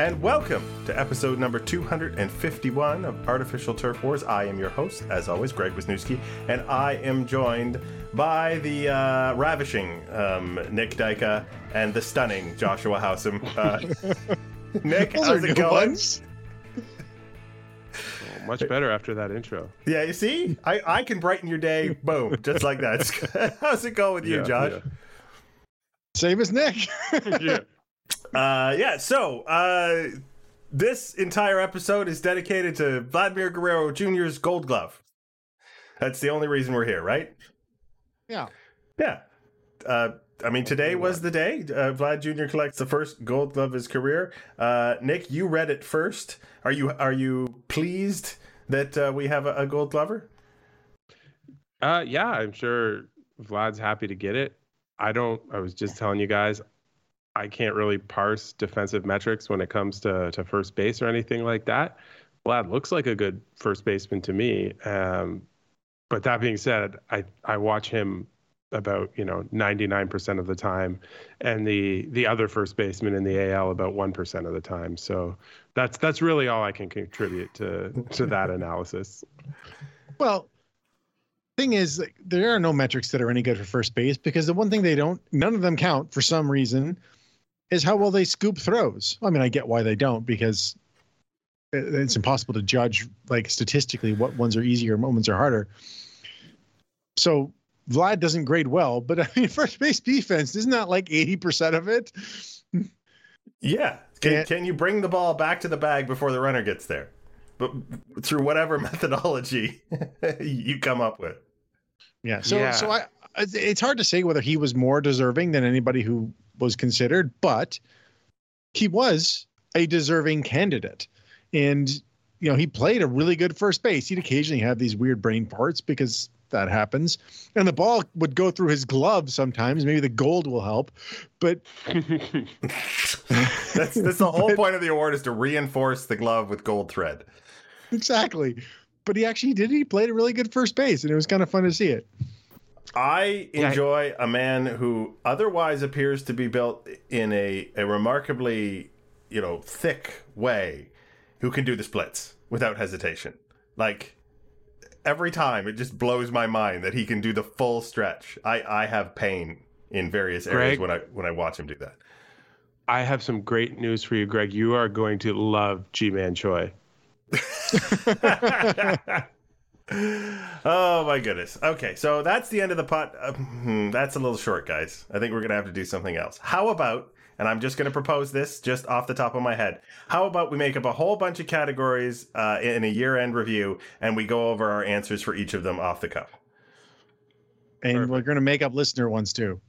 and welcome to episode number 251 of Artificial Turf Wars. I am your host, as always, Greg Wisniewski, and I am joined by the uh, ravishing um, Nick Dyka and the stunning Joshua Howsam. Uh, Nick, Those how's are it good going? ones. Oh, much better after that intro. Yeah, you see, I, I can brighten your day, boom, just like that. how's it going with you, Yeah, Josh? Same as Nick. Yeah. Yeah. Uh, yeah, so uh, this entire episode is dedicated to Vladimir Guerrero Jr.'s Gold Glove. That's the only reason we're here, right? yeah. Yeah. Uh, I mean, today was the day. Uh, Vlad Jr. collects the first Gold Glove of his career. Uh, Nick, you read it first. Are you are you pleased that uh, we have a, a Gold Glover? Uh, yeah, I'm sure Vlad's happy to get it. I don't. I was just telling you guys, I can't really parse defensive metrics when it comes to to first base or anything like that. Vlad looks like a good first baseman to me. Um, but that being said, I I watch him about you know 99% of the time, and the the other first baseman in the AL about one percent of the time. So that's that's really all I can contribute to to that analysis. Well, thing is, like, there are no metrics that are any good for first base because the one thing they don't, none of them count for some reason, is how well they scoop throws. I mean, I get why they don't because it's impossible to judge like statistically what ones are easier and what ones are harder. So Vlad doesn't grade well, but I mean, first base defense isn't that like eighty percent of it? Yeah. Can, Can't- can you bring the ball back to the bag before the runner gets there? But through whatever methodology you come up with. Yeah. So Yeah. so I it's hard to say whether he was more deserving than anybody who was considered, but he was a deserving candidate. And you know, he played a really good first base. He'd occasionally have these weird brain parts because that happens. And the ball would go through his glove sometimes. Maybe the gold will help. But That's that's the whole point of the award is to reinforce the glove with gold thread. exactly. But he actually did. He played a really good first base, and it was kind of fun to see it. I Yeah. enjoy a man who otherwise appears to be built in a, a remarkably, you know, thick way, who can do the splits without hesitation. Like every time, it just blows my mind that he can do the full stretch. I I have pain in various areas Greg? when I when I watch him do that. I have some great news for you, Greg. You are going to love Ji-Man Choi. oh my goodness. Okay, so that's the end of the pot. Uh, hmm, that's a little short, guys. I think we're gonna have to do something else. How about? And I'm just gonna propose this just off the top of my head. How about we make up a whole bunch of categories uh, in a year-end review, and we go over our answers for each of them off the cuff. And Perfect. we're going to make up listener ones too.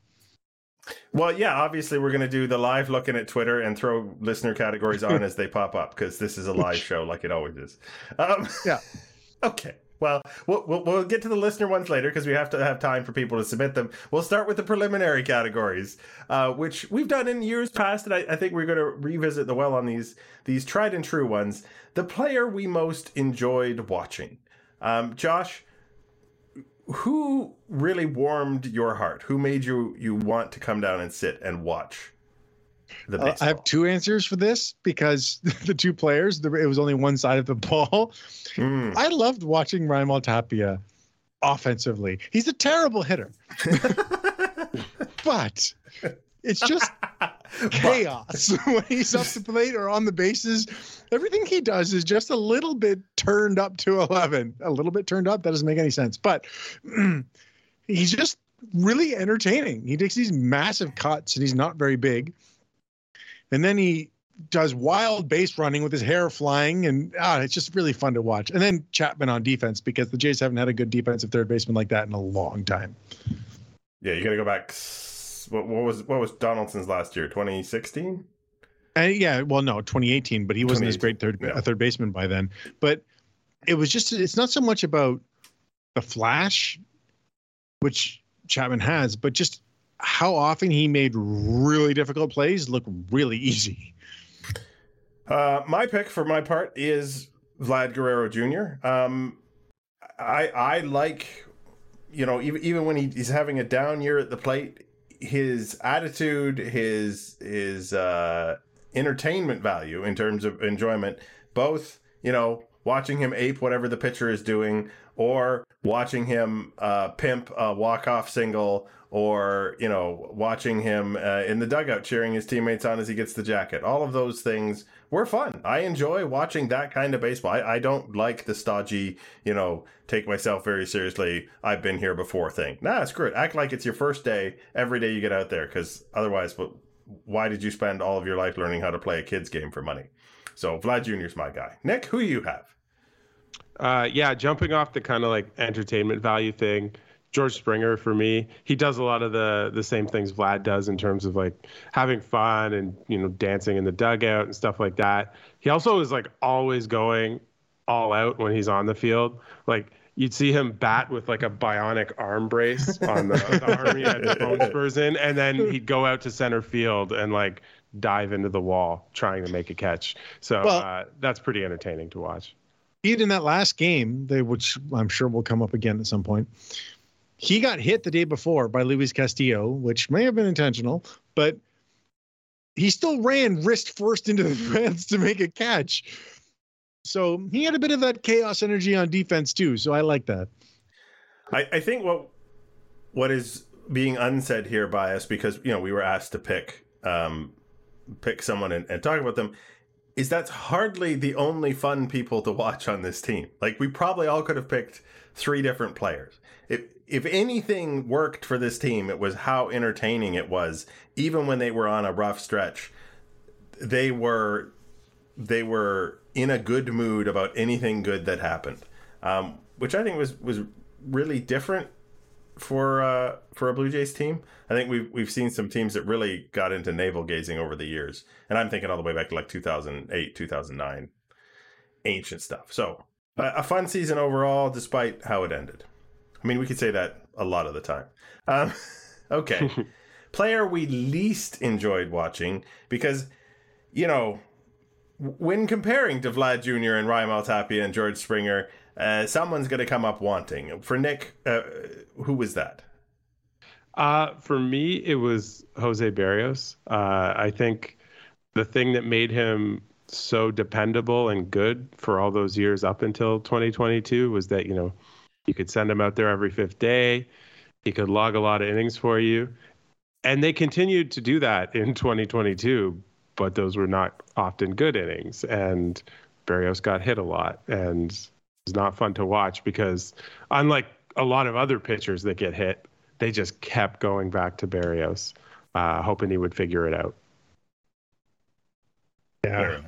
Well, yeah, obviously we're gonna do the live looking at Twitter and throw listener categories on as they pop up because this is a live show, like it always is. Um, Yeah. Okay. Well, we'll, we'll, we'll get to the listener ones later because we have to have time for people to submit them. We'll start with the preliminary categories, uh, which we've done in years past, and I, I think we're going to revisit the well on these these tried and true ones. The player we most enjoyed watching, um, Josh. Who really warmed your heart? Who made you you want to come down and sit and watch Uh? I have two answers for this because the two players, the, it was only one side of the ball. Mm. I loved watching Raimel Tapia offensively. He's a terrible hitter, but it's just chaos when he's up the plate or on the bases. Everything he does is just a little bit turned up to 11. A little bit turned up. That doesn't make any sense, but he's just really entertaining. He takes these massive cuts and he's not very big. And then he does wild base running with his hair flying, and ah, it's just really fun to watch. And then Chapman on defense because the Jays haven't had a good defensive third baseman like that in a long time. Yeah, you got to go back. What, what was what was Donaldson's last year? 2016. And yeah, well, no, 2018, but he wasn't this great third Yeah. a third baseman by then. But it was just it's not so much about the flash, which Chapman has, but just how often he made really difficult plays look really easy. Uh, my pick for my part is Vlad Guerrero Jr. Um, I I like, you know, even even when he, he's having a down year at the plate, his attitude, his his uh, entertainment value in terms of enjoyment, both, you know, watching him ape whatever the pitcher is doing or watching him uh, pimp a walk-off single or you know watching him uh, in the dugout cheering his teammates on as he gets the jacket. All of those things were fun. I enjoy watching that kind of baseball. I, I don't like the stodgy you know take myself very seriously. I've been here before thing. Nah screw it. Act like it's your first day. Every day you get out there because otherwise why did you spend all of your life learning how to play a kids game for money? So vlad jr.'s my guy. Nick who you have? Uh, yeah, jumping off the kind of like entertainment value thing, George Springer for me, he does a lot of the the same things Vlad does in terms of like having fun and you know dancing in the dugout and stuff like that. He also is like always going all out when he's on the field. Like you'd see him bat with like a bionic arm brace on the, the arm he had bone spurs in, and then he'd go out to center field and like dive into the wall trying to make a catch. So well, uh, that's pretty entertaining to watch. Even in that last game, they, which I'm sure will come up again at some point, he got hit the day before by Luis Castillo, which may have been intentional, but he still ran wrist first into the fence to make a catch. So he had a bit of that chaos energy on defense too. So I like that. I, I think what what is being unsaid here by us because you know we were asked to pick um, pick someone and, and talk about them is that's hardly the only fun people to watch on this team. Like we probably all could have picked three different players. If if anything worked for this team, it was how entertaining it was. Even when they were on a rough stretch, they were they were in a good mood about anything good that happened, um, which I think was was really different for uh, for a Blue Jays team. I think we've we've seen some teams that really got into navel gazing over the years, and I'm thinking all the way back to like 2008, 2009, ancient stuff. So a fun season overall, despite how it ended. I mean, we could say that a lot of the time. Um, okay, player we least enjoyed watching because, you know, when comparing to Vlad Jr. and Raimel Tapia and George Springer, uh, someone's going to come up wanting. For Nick, uh, who was that? Uh, for me, it was Jose Berrios. Uh, I think the thing that made him so dependable and good for all those years up until 2022 was that you know you could send him out there every fifth day. He could log a lot of innings for you. And they continued to do that in 2022 but those were not often good innings. And Berrios got hit a lot. And it's not fun to watch because unlike a lot of other pitchers that get hit they just kept going back to Berrios, uh, hoping he would figure it out. Yeah.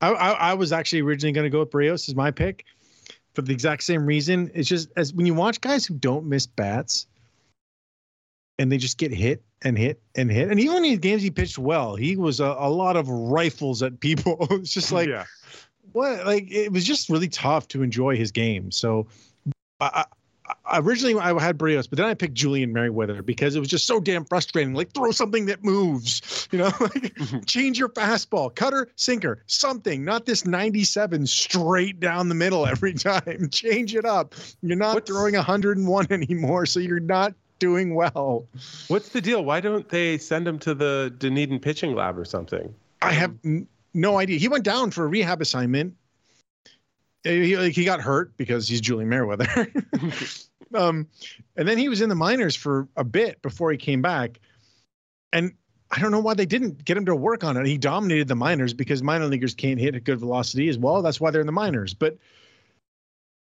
I, I, I was actually originally going to go with Barrios as my pick for the exact same reason. It's just as when you watch guys who don't miss bats and they just get hit and hit and hit. And even in the games he pitched well, he was a, a lot of rifles at people. it's just like, yeah. what? Like, it was just really tough to enjoy his game. So I, originally I had Berrios, but then I picked Julian Merryweather because it was just so damn frustrating. Like throw something that moves, you know, like mm-hmm. change your fastball, cutter, sinker, something, not this 97 straight down the middle every time. change it up. You're not What's... throwing 101 anymore, so you're not doing well. What's the deal? Why don't they send him to the Dunedin pitching lab or something? I have n- no idea. He went down for a rehab assignment he, he got hurt because he's Julian Merryweather. Um, and then he was in the minors for a bit before he came back. And I don't know why they didn't get him to work on it. He dominated the minors because minor leaguers can't hit at good velocity as well. That's why they're in the minors. But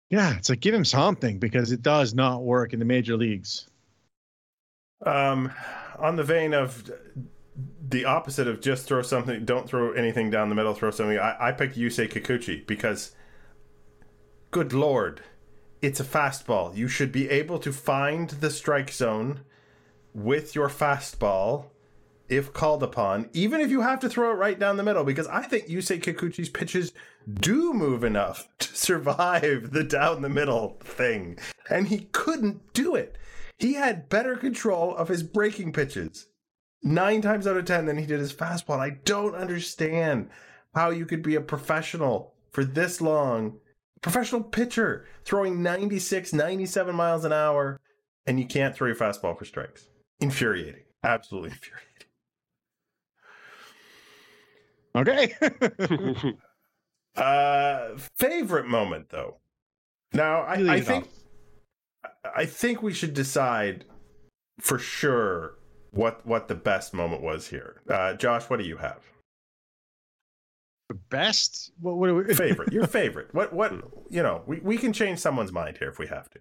yeah, it's like give him something because it does not work in the major leagues. Um, on the vein of the opposite of just throw something, don't throw anything down the middle, throw something. I, I picked Yusei Kikuchi because Good lord. It's a fastball. You should be able to find the strike zone with your fastball if called upon, even if you have to throw it right down the middle, because I think Yusei Kikuchi's pitches do move enough to survive the down the middle thing. And he couldn't do it. He had better control of his breaking pitches nine times out of ten than he did his fastball. I don't understand how you could be a professional for this long professional pitcher throwing 96, 97 miles an hour, and you can't throw your fastball for strikes. Infuriating. Absolutely infuriating. Okay. uh, favorite moment though. Now I, I think I think we should decide for sure what what the best moment was here. Uh, Josh, what do you have? The best? What, what do we, Favorite, your favorite. What what you know? We we can change someone's mind here if we have to.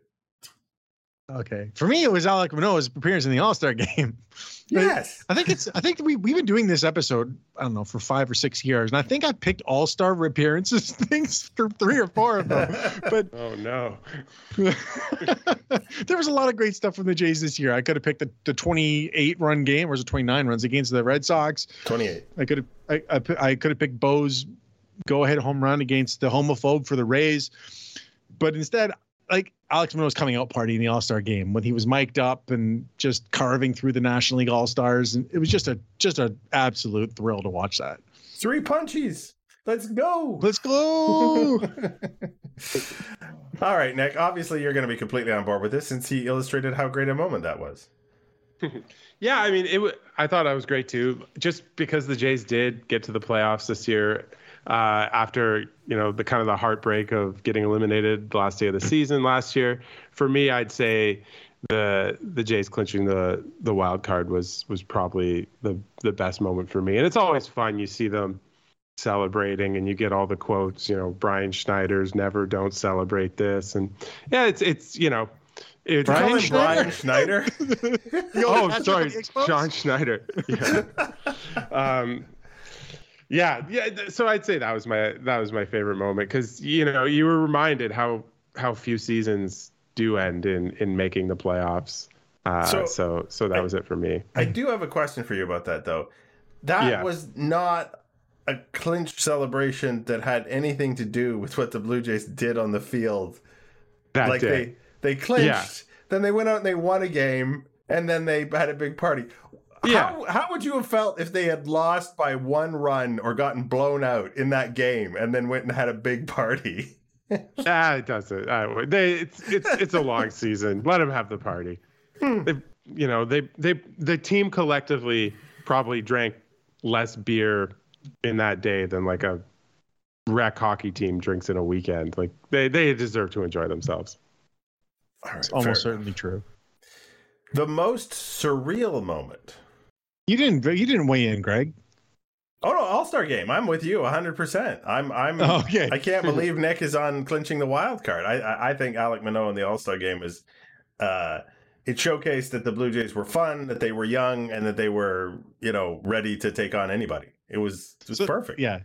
Okay. For me, it was Alec Manoah's appearance in the All Star game. Yes. I think it's. I think we we've been doing this episode. I don't know for five or six years, and I think I picked All Star appearances things for three or four of them. But oh no. there was a lot of great stuff from the Jays this year. I could have picked the, the 28 run game, or was it 29 runs against the Red Sox? 28. I could have. I, I, I could have picked Bo's go ahead home run against the homophobe for the Rays, but instead, like Alex Manoah's coming out party in the All Star game when he was mic'd up and just carving through the National League All Stars, and it was just a just an absolute thrill to watch that. Three punchies. Let's go. Let's go. All right, Nick. Obviously, you're going to be completely on board with this since he illustrated how great a moment that was. Yeah, I mean, it. W- I thought I was great too, just because the Jays did get to the playoffs this year uh, after you know the kind of the heartbreak of getting eliminated the last day of the season last year. For me, I'd say the the Jays clinching the the wild card was was probably the the best moment for me, and it's always fun. You see them celebrating and you get all the quotes you know brian schneider's never don't celebrate this and yeah it's it's you know it's Brian, Brian Brian Schneider? Schneider. oh, sorry, on the Expos? John Schneider. Yeah. um, yeah, yeah. So I'd say that was my that was my favorite moment because you know you were reminded how how few seasons do end in in making the playoffs. Uh, So- so, so that was it for me. I do have a question for you about that, though. That Yeah. was not a clinch celebration that had anything to do with what the Blue Jays did on the field. That like day. they they clinched, Yeah. then they went out and they won a game, and then they had a big party. Yeah. How, how would you have felt if they had lost by one run or gotten blown out in that game and then went and had a big party? ah, it doesn't. Uh, they it's it's it's a long season. Let them have the party. Hmm. They, you know, they they the team collectively probably drank less beer in that day than like a rec hockey team drinks in a weekend. Like they they deserve to enjoy themselves. All right, It's almost fair. certainly true. The most surreal moment. You didn't. You didn't weigh in, Greg. Oh no, All Star game. I'm with you 100. percent I'm I'm Oh, okay. I can't believe Nick is on clinching the wild card. I I, I think Alec Manoah in the All Star game is uh it showcased that the Blue Jays were fun, that they were young, and that they were, you know, ready to take on anybody. It was it was So- perfect. Yeah.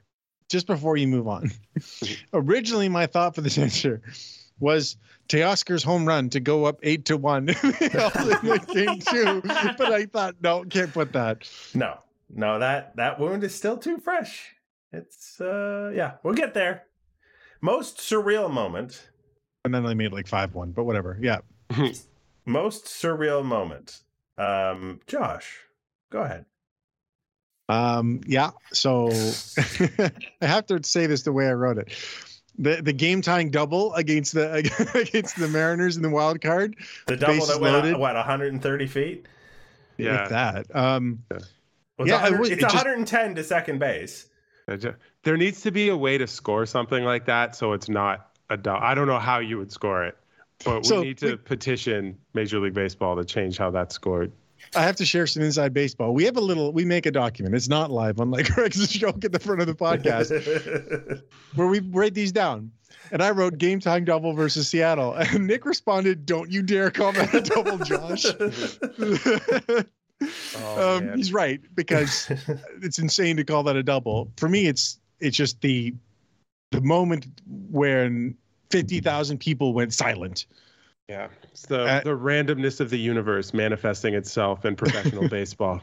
Just before you move on, originally my thought for this answer was Teoscar's home run to go up eight to one in the game two, but I thought no, can't put that. No, no, that that wound is still too fresh. It's uh yeah, we'll get there. Most surreal moment. And then they made like five one, but whatever. Yeah. Most surreal moment. Um, Josh, go ahead. Um, yeah. So I have to say this the way I wrote it. The the game tying double against the against the Mariners in the wild card. The double that went loaded. what 130 feet. Yeah. With that. Um Well, Yeah, it's, it 100 was- it's it just- 110 to second base. I There needs to be a way to score something like that so it's not a Double. I don't know how you would score it, but So, we need to we- petition Major League Baseball to change how that's scored. I have to share some inside baseball. We have a little we make a document. It's not live, unlike Greg's joke at the front of the podcast. where we write these down. And I wrote game time double versus Seattle. And Nick responded, Don't you dare call that a double, Josh. Oh, um, he's right, because it's insane to call that a double. For me, it's it's just the the moment when fifty thousand people went silent. Yeah, it's the Uh, the randomness of the universe manifesting itself in professional baseball.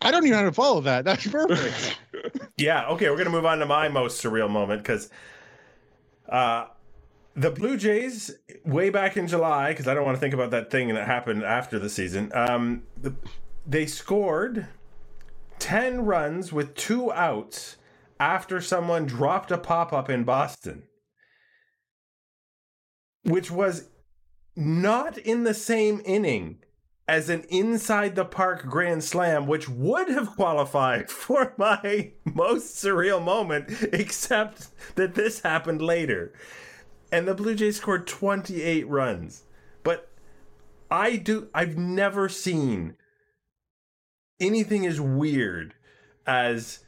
I don't even know how to follow that. That's perfect. yeah, okay, we're going to move on to my most surreal moment because uh, the Blue Jays, way back in July, because I don't want to think about that thing that happened after the season, um, the, they scored 10 runs with two outs after someone dropped a pop up in Boston, which was not in the same inning as an inside the park grand slam, which would have qualified for my most surreal moment, except that this happened later. And the Blue Jays scored 28 runs. But I do, I've never seen anything as weird as,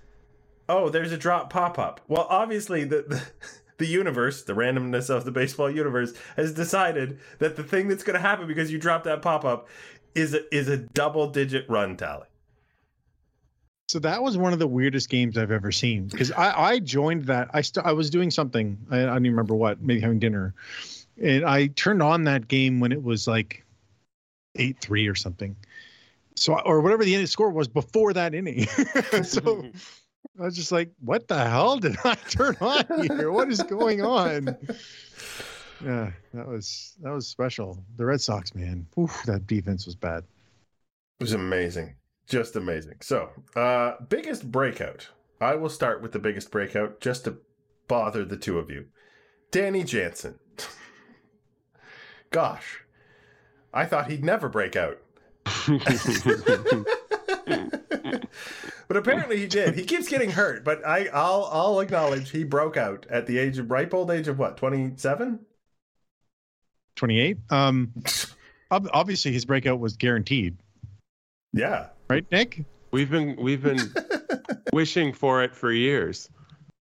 oh, there's a drop pop up. Well, obviously, the, the the universe, the randomness of the baseball universe, has decided that the thing that's going to happen because you drop that pop up is a, is a double digit run tally. So that was one of the weirdest games I've ever seen because I, I joined that. I st- I was doing something. I, I don't even remember what, maybe having dinner, and I turned on that game when it was like eight three or something. So or whatever the end score was before that inning. so I was just like, what the hell did I turn on here? What is going on? Yeah, that was that was special. The Red Sox, man, Oof, that defense was bad. It was amazing, just amazing. So, uh, biggest breakout. I will start with the biggest breakout, just to bother the two of you. Danny Jansen. Gosh, I thought he'd never break out. but apparently he did. He keeps getting hurt, but I, I'll I'll acknowledge he broke out at the age of ripe old age of what, twenty seven? 28. Um, obviously his breakout was guaranteed. Yeah. Right, Nick? We've been we've been wishing for it for years.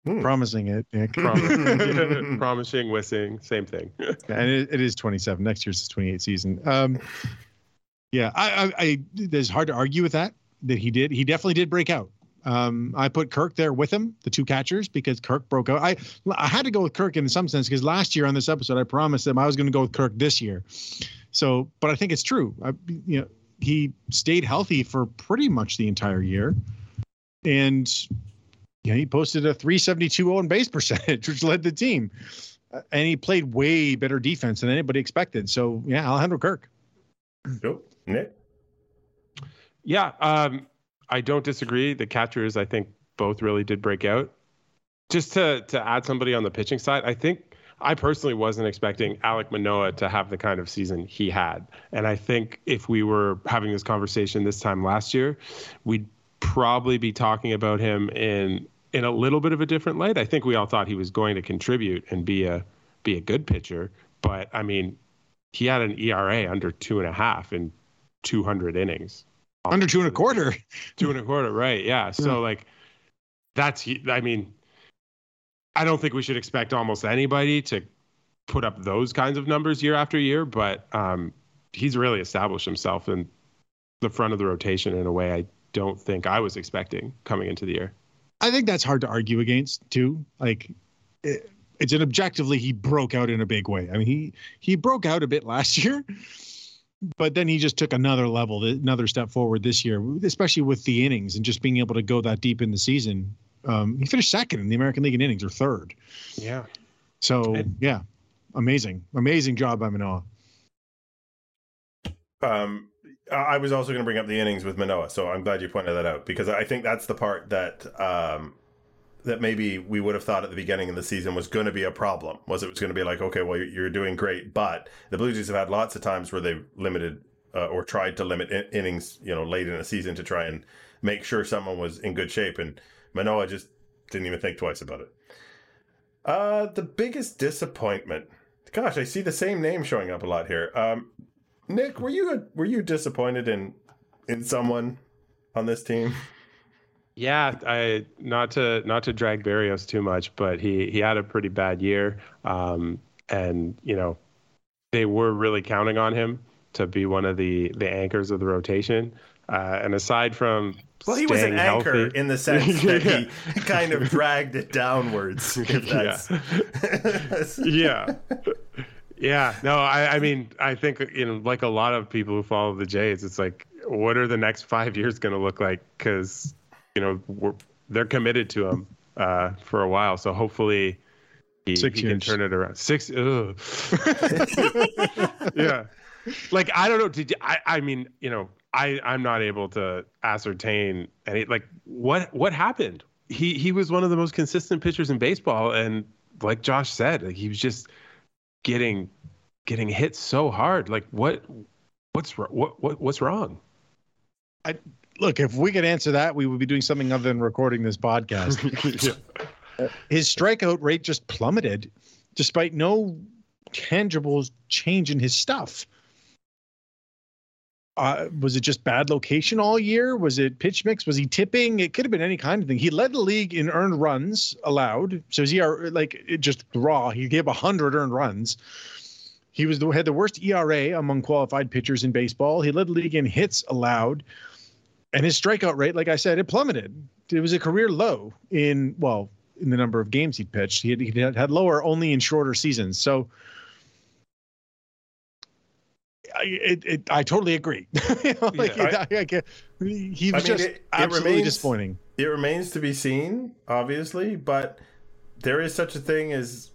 Hmm. Promising it, Nick. Prom- promising, wishing, same thing. and it, it is 27. Next year's 28 season. Um, yeah, I, I, I, it's hard to argue with that. That he did. He definitely did break out. Um, I put Kirk there with him, the two catchers, because Kirk broke out. I I had to go with Kirk in some sense because last year on this episode I promised him I was going to go with Kirk this year. So, but I think it's true. I, you know, he stayed healthy for pretty much the entire year, and yeah, he posted a 372 on base percentage, which led the team, and he played way better defense than anybody expected. So, yeah, Alejandro Kirk. Nope. Nick. Yeah, um, I don't disagree. The catchers, I think, both really did break out. Just to to add somebody on the pitching side, I think I personally wasn't expecting Alec Manoah to have the kind of season he had, and I think if we were having this conversation this time last year, we'd probably be talking about him in in a little bit of a different light. I think we all thought he was going to contribute and be a be a good pitcher, but I mean, he had an ERA under two and a half in 200 innings under two and a quarter. two and a quarter, right? Yeah. So like, that's I mean, I don't think we should expect almost anybody to put up those kinds of numbers year after year, but um, he's really established himself in the front of the rotation in a way I don't think I was expecting coming into the year. I think that's hard to argue against too. Like. It, it's an objectively he broke out in a big way. I mean, he he broke out a bit last year, but then he just took another level, another step forward this year, especially with the innings and just being able to go that deep in the season. Um, he finished second in the American League in innings or third. Yeah. So and, yeah, amazing, amazing job by Manoah. Um, I was also going to bring up the innings with Manoah, so I'm glad you pointed that out because I think that's the part that um, that maybe we would have thought at the beginning of the season was going to be a problem. Was it was going to be like, okay, well, you're doing great, but the Blue Jays have had lots of times where they've limited uh, or tried to limit in- innings, you know, late in a season to try and make sure someone was in good shape, and Manoah just didn't even think twice about it. Uh, the biggest disappointment. Gosh, I see the same name showing up a lot here. Um, Nick, were you were you disappointed in in someone on this team? Yeah, I not to not to drag Berrios too much, but he he had a pretty bad year, um, and you know they were really counting on him to be one of the the anchors of the rotation. Uh, and aside from well, he was an anchor in the sense that he kind of dragged it downwards. yeah. yeah. Yeah, no, I, I mean, I think you know, like a lot of people who follow the Jays, it's like, what are the next five years going to look like? Because you know they're committed to him uh, for a while. So hopefully he, he can turn it around. Six. yeah. Like I don't know. Did you, I? I mean, you know, I I'm not able to ascertain any like what what happened. He he was one of the most consistent pitchers in baseball, and like Josh said, like he was just getting getting hit so hard. Like what What's what, what what's wrong? I look. If we could answer that, we would be doing something other than recording this podcast. yeah. his strikeout rate just plummeted, despite no tangible change in his stuff. Uh, was it just bad location all year? Was it pitch mix? Was he tipping? It could have been any kind of thing. He led the league in earned runs allowed. So is he like it just raw? He gave hundred earned runs. He was the, had the worst ERA among qualified pitchers in baseball. He led the league in hits allowed, and his strikeout rate, like I said, it plummeted. It was a career low in well in the number of games he'd pitched. He had, he had lower only in shorter seasons. So I, it, it, I totally agree. you know, like, Yeah, I, I, I, he was mean, just it absolutely remains- disappointing. It remains to be seen, obviously, but there is such a thing as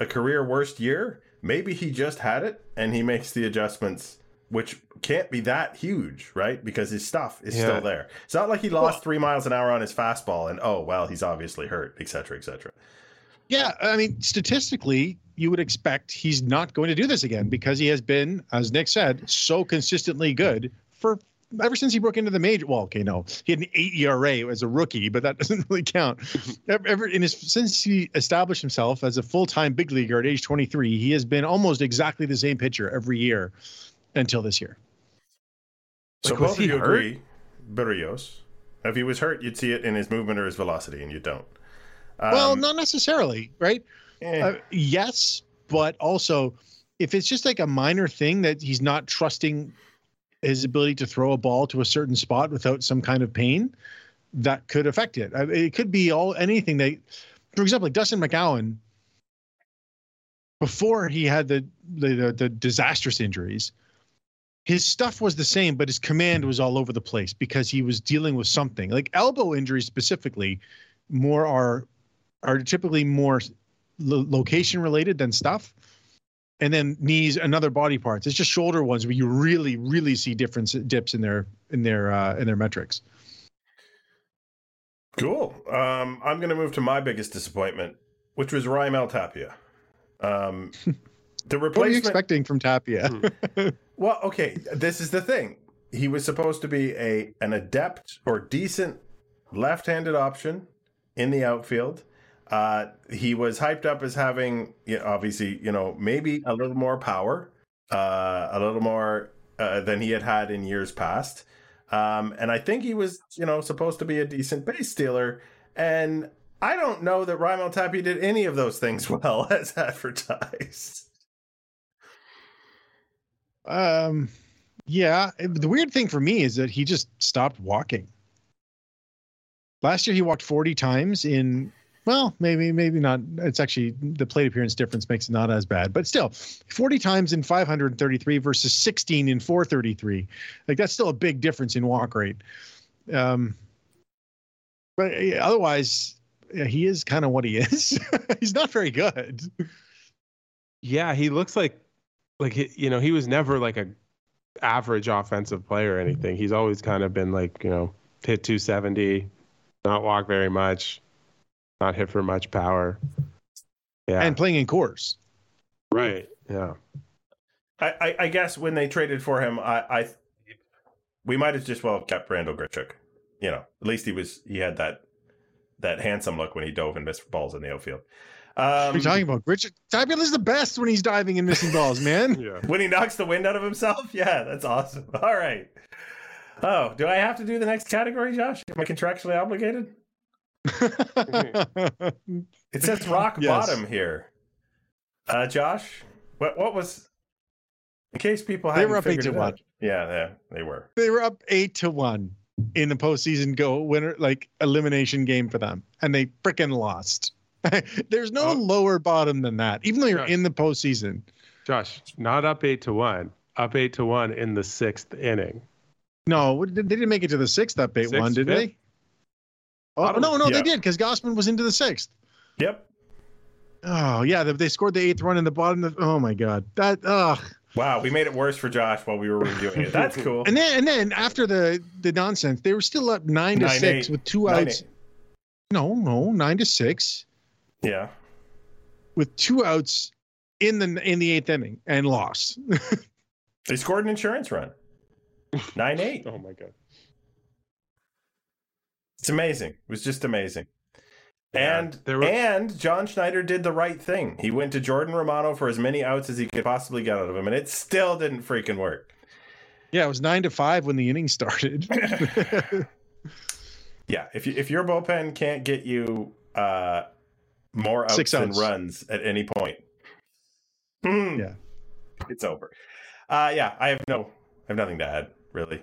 a career worst year. Maybe he just had it and he makes the adjustments, which can't be that huge, right? Because his stuff is Yeah. still there. It's not like he lost Well- three miles an hour on his fastball and oh well, he's obviously hurt, et cetera, et cetera. Yeah, I mean, statistically, you would expect he's not going to do this again because he has been, as Nick said, so consistently good for ever since he broke into the major. Well, okay, no, he had an eight ERA as a rookie, but that doesn't really count. ever, in his since he established himself as a full time big leaguer at age 23, he has been almost exactly the same pitcher every year until this year. So Like, was both of you hurt? agree, Berrios. If he was hurt, you'd see it in his movement or his velocity, and you don't. well, Um, not necessarily, right? eh. Uh, yes, but also if it's just like a minor thing that he's not trusting his ability to throw a ball to a certain spot without some kind of pain, that could affect it. I- It could be all anything that, for example, like Dustin McGowan, before he had the the, the, the disastrous injuries. His stuff was the same, but his command was all over the place because he was dealing with something. Like elbow injuries specifically, more are are typically more lo- location related than stuff and then knees and other body parts it's just shoulder ones where you really really see difference dips in their in their uh in their metrics Cool. Um, I'm going to move to my biggest disappointment, which was Raimel Tapia. Um, the what are you expecting from tapia well, okay, this is the thing. He was supposed to be a an adept or decent left-handed option in the outfield. Uh, he was hyped up as having, you know, obviously, you know, maybe a little more power, uh, a little more uh, than he had had in years past. Um, and I think he was, you know, supposed to be a decent base stealer. And I don't know that Raimel Tapia did any of those things well as advertised. Um yeah the weird thing for me is that he just stopped walking. Last year he walked 40 times in well maybe maybe not it's actually the plate appearance difference makes it not as bad but still 40 times in 533 versus 16 in 433 like that's still a big difference in walk rate. Um but otherwise he is kind of what he is. He's not very good. Yeah, he looks like like he, you know he was never like a average offensive player or anything. He's always kind of been like you know hit 270, not walk very much, not hit for much power. Yeah, and playing in Coors right. Yeah, I, I, I guess when they traded for him, I, I we might have just well kept Randal Grichuk. You know, at least he was he had that that handsome look when he dove and missed balls in the outfield. What are Um, you talking about richard Tapia is the best when he's diving and missing balls man yeah. when he knocks the wind out of himself, yeah, that's awesome. All right. Oh, do I have to do the next category, Josh? Am I contractually obligated? It says rock Yes. bottom here. Uh, Josh, what what was? In case people They were up eight figured to one. out. Yeah, yeah, they were. they were up eight to one in the postseason go winner like elimination game for them, and they freaking lost. There's no Oh. lower bottom than that, even though you're Gosh. in the postseason. Josh, not up eight to one, up eight to one in the sixth inning. No, they didn't make it to the sixth up eight Sixth, one, did fifth? they? Oh no, no, yeah. they did because Gausman was into the sixth. Yep. Oh yeah, they, they scored the eighth run in the bottom. Of, oh my god, that ugh. Wow, we made it worse for Josh while we were reviewing it. That's cool. And then and then after the the nonsense, they were still up nine to Nine, six eight. with two Nine, outs. eight. No, no, nine to six. Yeah. with two outs in the in the eighth inning and lost. They scored an insurance run. Nine eight. Oh my god. It's amazing. It was just amazing. Yeah, and there were- and John Schneider did the right thing. He went to Jordan Romano for as many outs as he could possibly get out of him, and it still didn't freaking work. Yeah, it was nine to five when the inning started. Yeah, if you, if your bullpen can't get you uh, more outs Six than outs. runs at any point, hmm, Yeah. it's over. Uh, yeah, I have no, I have nothing to add really.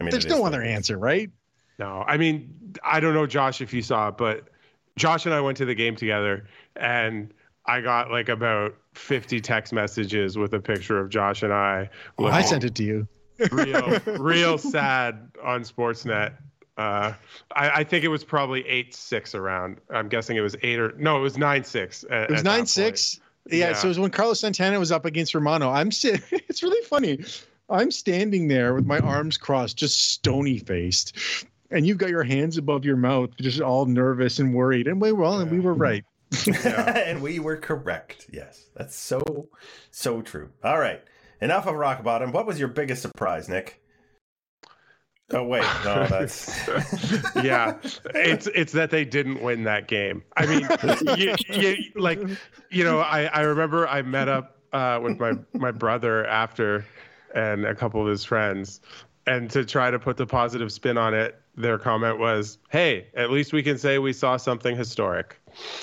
I mean, There's no other it is. answer, right? No, I mean, I don't know, Josh, if you saw it, but Josh and I went to the game together, and I got like about 50 text messages with a picture of Josh and I. I sent it to you. real, real sad on Sportsnet. Uh, I, I think it was probably eight six around. I'm guessing it was eight or no, it was nine six. It was nine six. Yeah, Yeah. so it was when Carlos Santana was up against Romano. I'm sit. It's really funny. I'm standing there with my arms crossed, just stony faced, and you've got your hands above your mouth, just all nervous and worried. And we well, and we were right. and we were correct. Yes, that's so so true. All right, enough of rock bottom. What was your biggest surprise, Nick? Oh wait, no, that's yeah, it's it's that they didn't win that game. I mean, you, you, like you know, I I remember I met up uh, with my my brother after, and a couple of his friends, and to try to put the positive spin on it, their comment was, "Hey, at least we can say we saw something historic."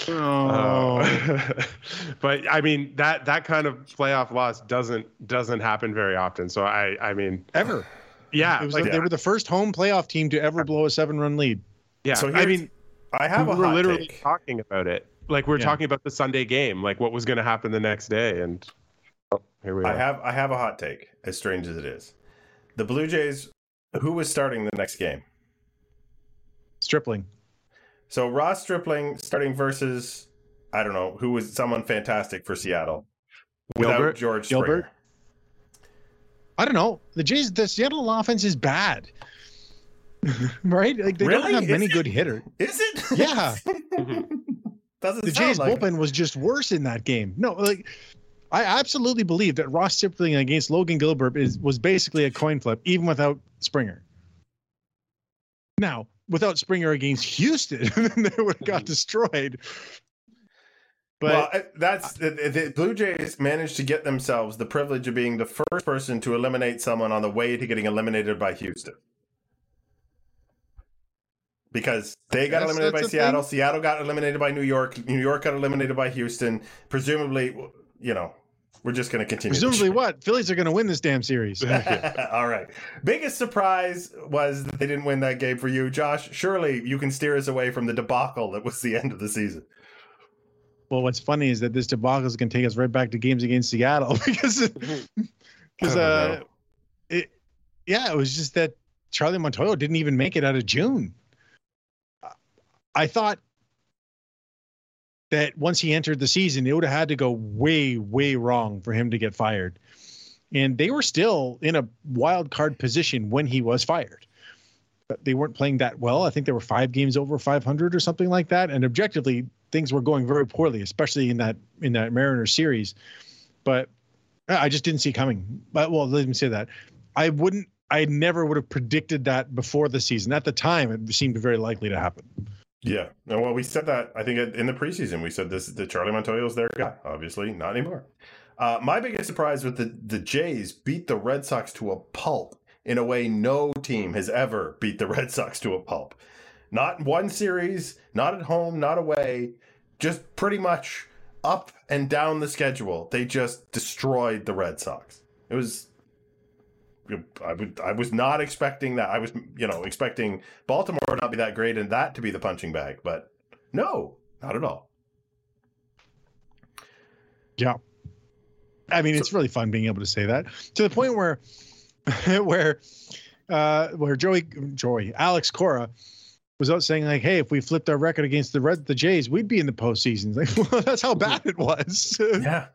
Oh, Uh, but I mean that that kind of playoff loss doesn't doesn't happen very often. So I I mean ever. Yeah It was like, they were the first home playoff team to ever blow a seven run lead. yeah. So I mean I have we a were hot literally take. talking about it. Like we we're Yeah. talking about the Sunday game, like what was going to happen the next day, and oh, here we are. I have I have a hot take. As strange as it is, the Blue Jays. Who was starting the next game? Stripling. So Ross Stripling starting versus I don't know who was someone fantastic for Seattle without Gilbert? George Gilbert? Springer. I don't know. The Jays, the Seattle offense is bad. right? Like they Really? don't have many Is it? good hitters. Is it? Yeah. Doesn't The sound Jays like it. bullpen was just worse in that game. No, like I absolutely believe that Ross Stripling against Logan Gilbert is was basically a coin flip, even without Springer. Now, without Springer against Houston, they would have got mm-hmm. destroyed. But well, that's the, the Blue Jays managed to get themselves the privilege of being the first person to eliminate someone on the way to getting eliminated by Houston. Because they got eliminated by Seattle, Seattle got eliminated by New York, New York got eliminated by Houston. Presumably, you know, we're just going to continue. presumably, what Phillies are going to win this damn series? All right. Biggest surprise was that they didn't win that game for you, Josh. Surely you can steer us away from the debacle that was the end of the season. Well, what's funny is that this debacle is going to take us right back to games against Seattle because because uh, it yeah, it was just that Charlie Montoyo didn't even make it out of June. I thought that once he entered the season, it would have had to go way way wrong for him to get fired, and they were still in a wild card position when he was fired. But they weren't playing that well. I think they were five games over 500 or something like that, and objectively things were going very poorly, especially in that in that Mariners series. But I just didn't see coming. But well, let me say that I wouldn't. I never would have predicted that before the season. At the time, it seemed very likely to happen. Yeah. Well, we said that, I think, in the preseason. We said this the Charlie Montoyo's their guy. Obviously, not anymore. Uh, my biggest surprise was the, the Jays beat the Red Sox to a pulp in a way no team has ever beat the Red Sox to a pulp. Not in one series, not at home, not away, just pretty much up and down the schedule. They just destroyed the Red Sox. It was. I would. I was not expecting that. I was, you know, expecting Baltimore to not be that great and that to be the punching bag, but no, not at all. Yeah. I mean, it's really fun being able to say that to the point where, where, uh, where Joey, Joey, Alex Cora was out saying like, "Hey, if we flipped our record against the Red, the Jays, we'd be in the postseason." Like, well, that's how bad it was. Yeah,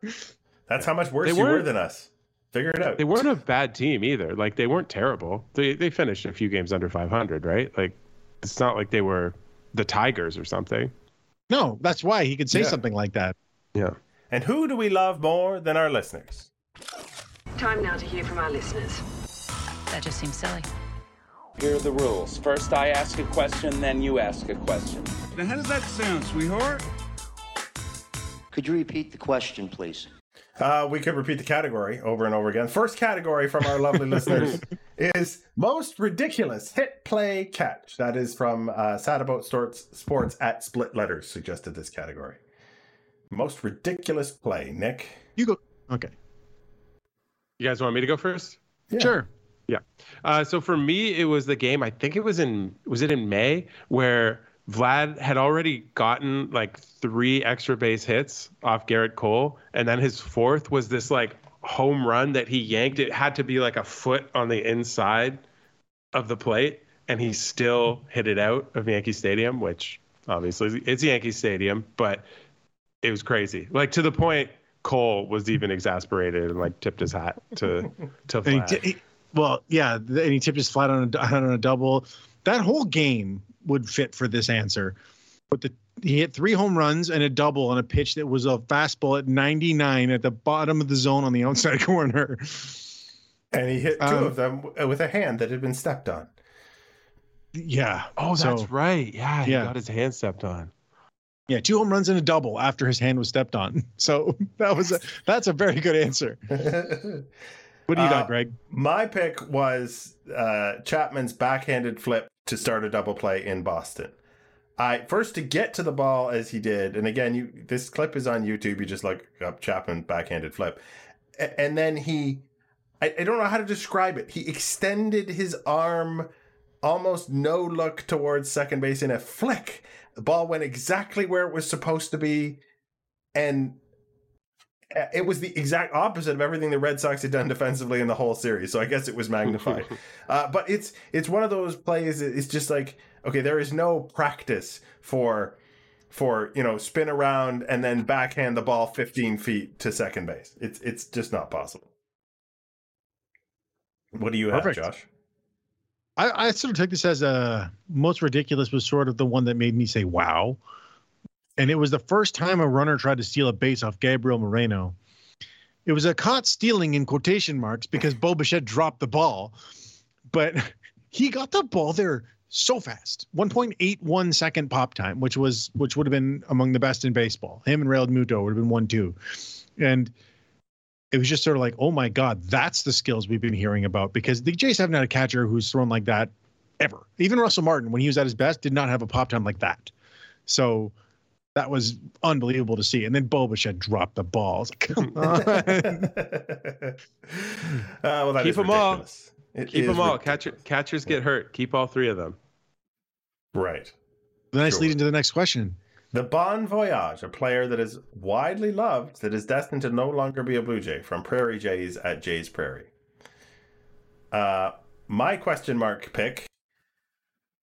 that's how much worse They you were weren't- than us. Figure it out. they weren't a bad team either. Like they weren't terrible. They they finished a few games under 500, right? Like it's not like they were the Tigers or something. no, that's why he could say Yeah. something like that. Yeah. And who do we love more than our listeners? Time now to hear from our listeners. That just seems silly. Here are the rules. First, I ask a question, then you ask a question. Now, how does that sound, sweetheart? Could you repeat the question, please? Uh, we could repeat the category over and over again. First category from our lovely listeners is most ridiculous hit play catch. That is from uh, Sad About Sports, Sports at Split Letters suggested this category. Most ridiculous play, Nick. You go. Okay. You guys want me to go first? Yeah. Sure. Yeah. Uh, so for me, it was the game. I think it was in was it in May where Vlad had already gotten like three extra base hits off Gerrit Cole, and then his fourth was this like home run that he yanked. It had to be like a foot on the inside of the plate, and he still hit it out of Yankee Stadium, which obviously it's Yankee Stadium, but it was crazy. Like to the point Cole was even exasperated and like tipped his hat to to he Vlad. he- well, yeah, th- and he tipped his flat on a, on a double. That whole game would fit for this answer. But the he hit three home runs and a double on a pitch that was a fastball at 99 at the bottom of the zone on the outside corner. And he hit two Um, of them with a hand that had been stepped on. Yeah. Oh, So- that's right. Yeah, he Yeah. got his hand stepped on. Yeah, two home runs and a double after his hand was stepped on. So that was a, that's a very good answer. What do you Uh, got, Greg? My pick was uh, Chapman's backhanded flip to start a double play in Boston. I first to get to the ball as he did, and again, you this clip is on YouTube. You just look up Chapman backhanded flip, A- and then he, I, I don't know how to describe it. He extended his arm, almost no look towards second base in a flick. The ball went exactly where it was supposed to be, and it was the exact opposite of everything the Red Sox had done defensively in the whole series. So I guess it was magnified. uh, but it's it's one of those plays. It's just like okay, there is no practice for for you know spin around and then backhand the ball 15 feet to second base. It's it's just not possible. What do you Perfect. have, Josh? I, I sort of took this as a most ridiculous was sort of the one that made me say wow. And it was the first time a runner tried to steal a base off Gabriel Moreno. It was a caught stealing in quotation marks because Bo Bichette dropped the ball, but he got the ball there so fast 1.81 second pop time which was which would have been among the best in baseball him and Realmuto would have been one two and it was just sort of like, oh my God, that's the skills we've been hearing about because the Jays haven't had a catcher who's thrown like that ever. Even Russell Martin, when he was at his best, did not have a pop time like that. So that was unbelievable to see. And then Bo Bichette dropped the ball. I was like, Come on. uh, well, that Keep is 'em all. It Keep them all. Catcher, catchers get hurt. Keep all three of them. Right. nice Sure. lead into the next question. The Bon Voyage, a player that is widely loved, that is destined to no longer be a Blue Jay from Prairie Jays at Jays Prairie. Uh, my question mark pick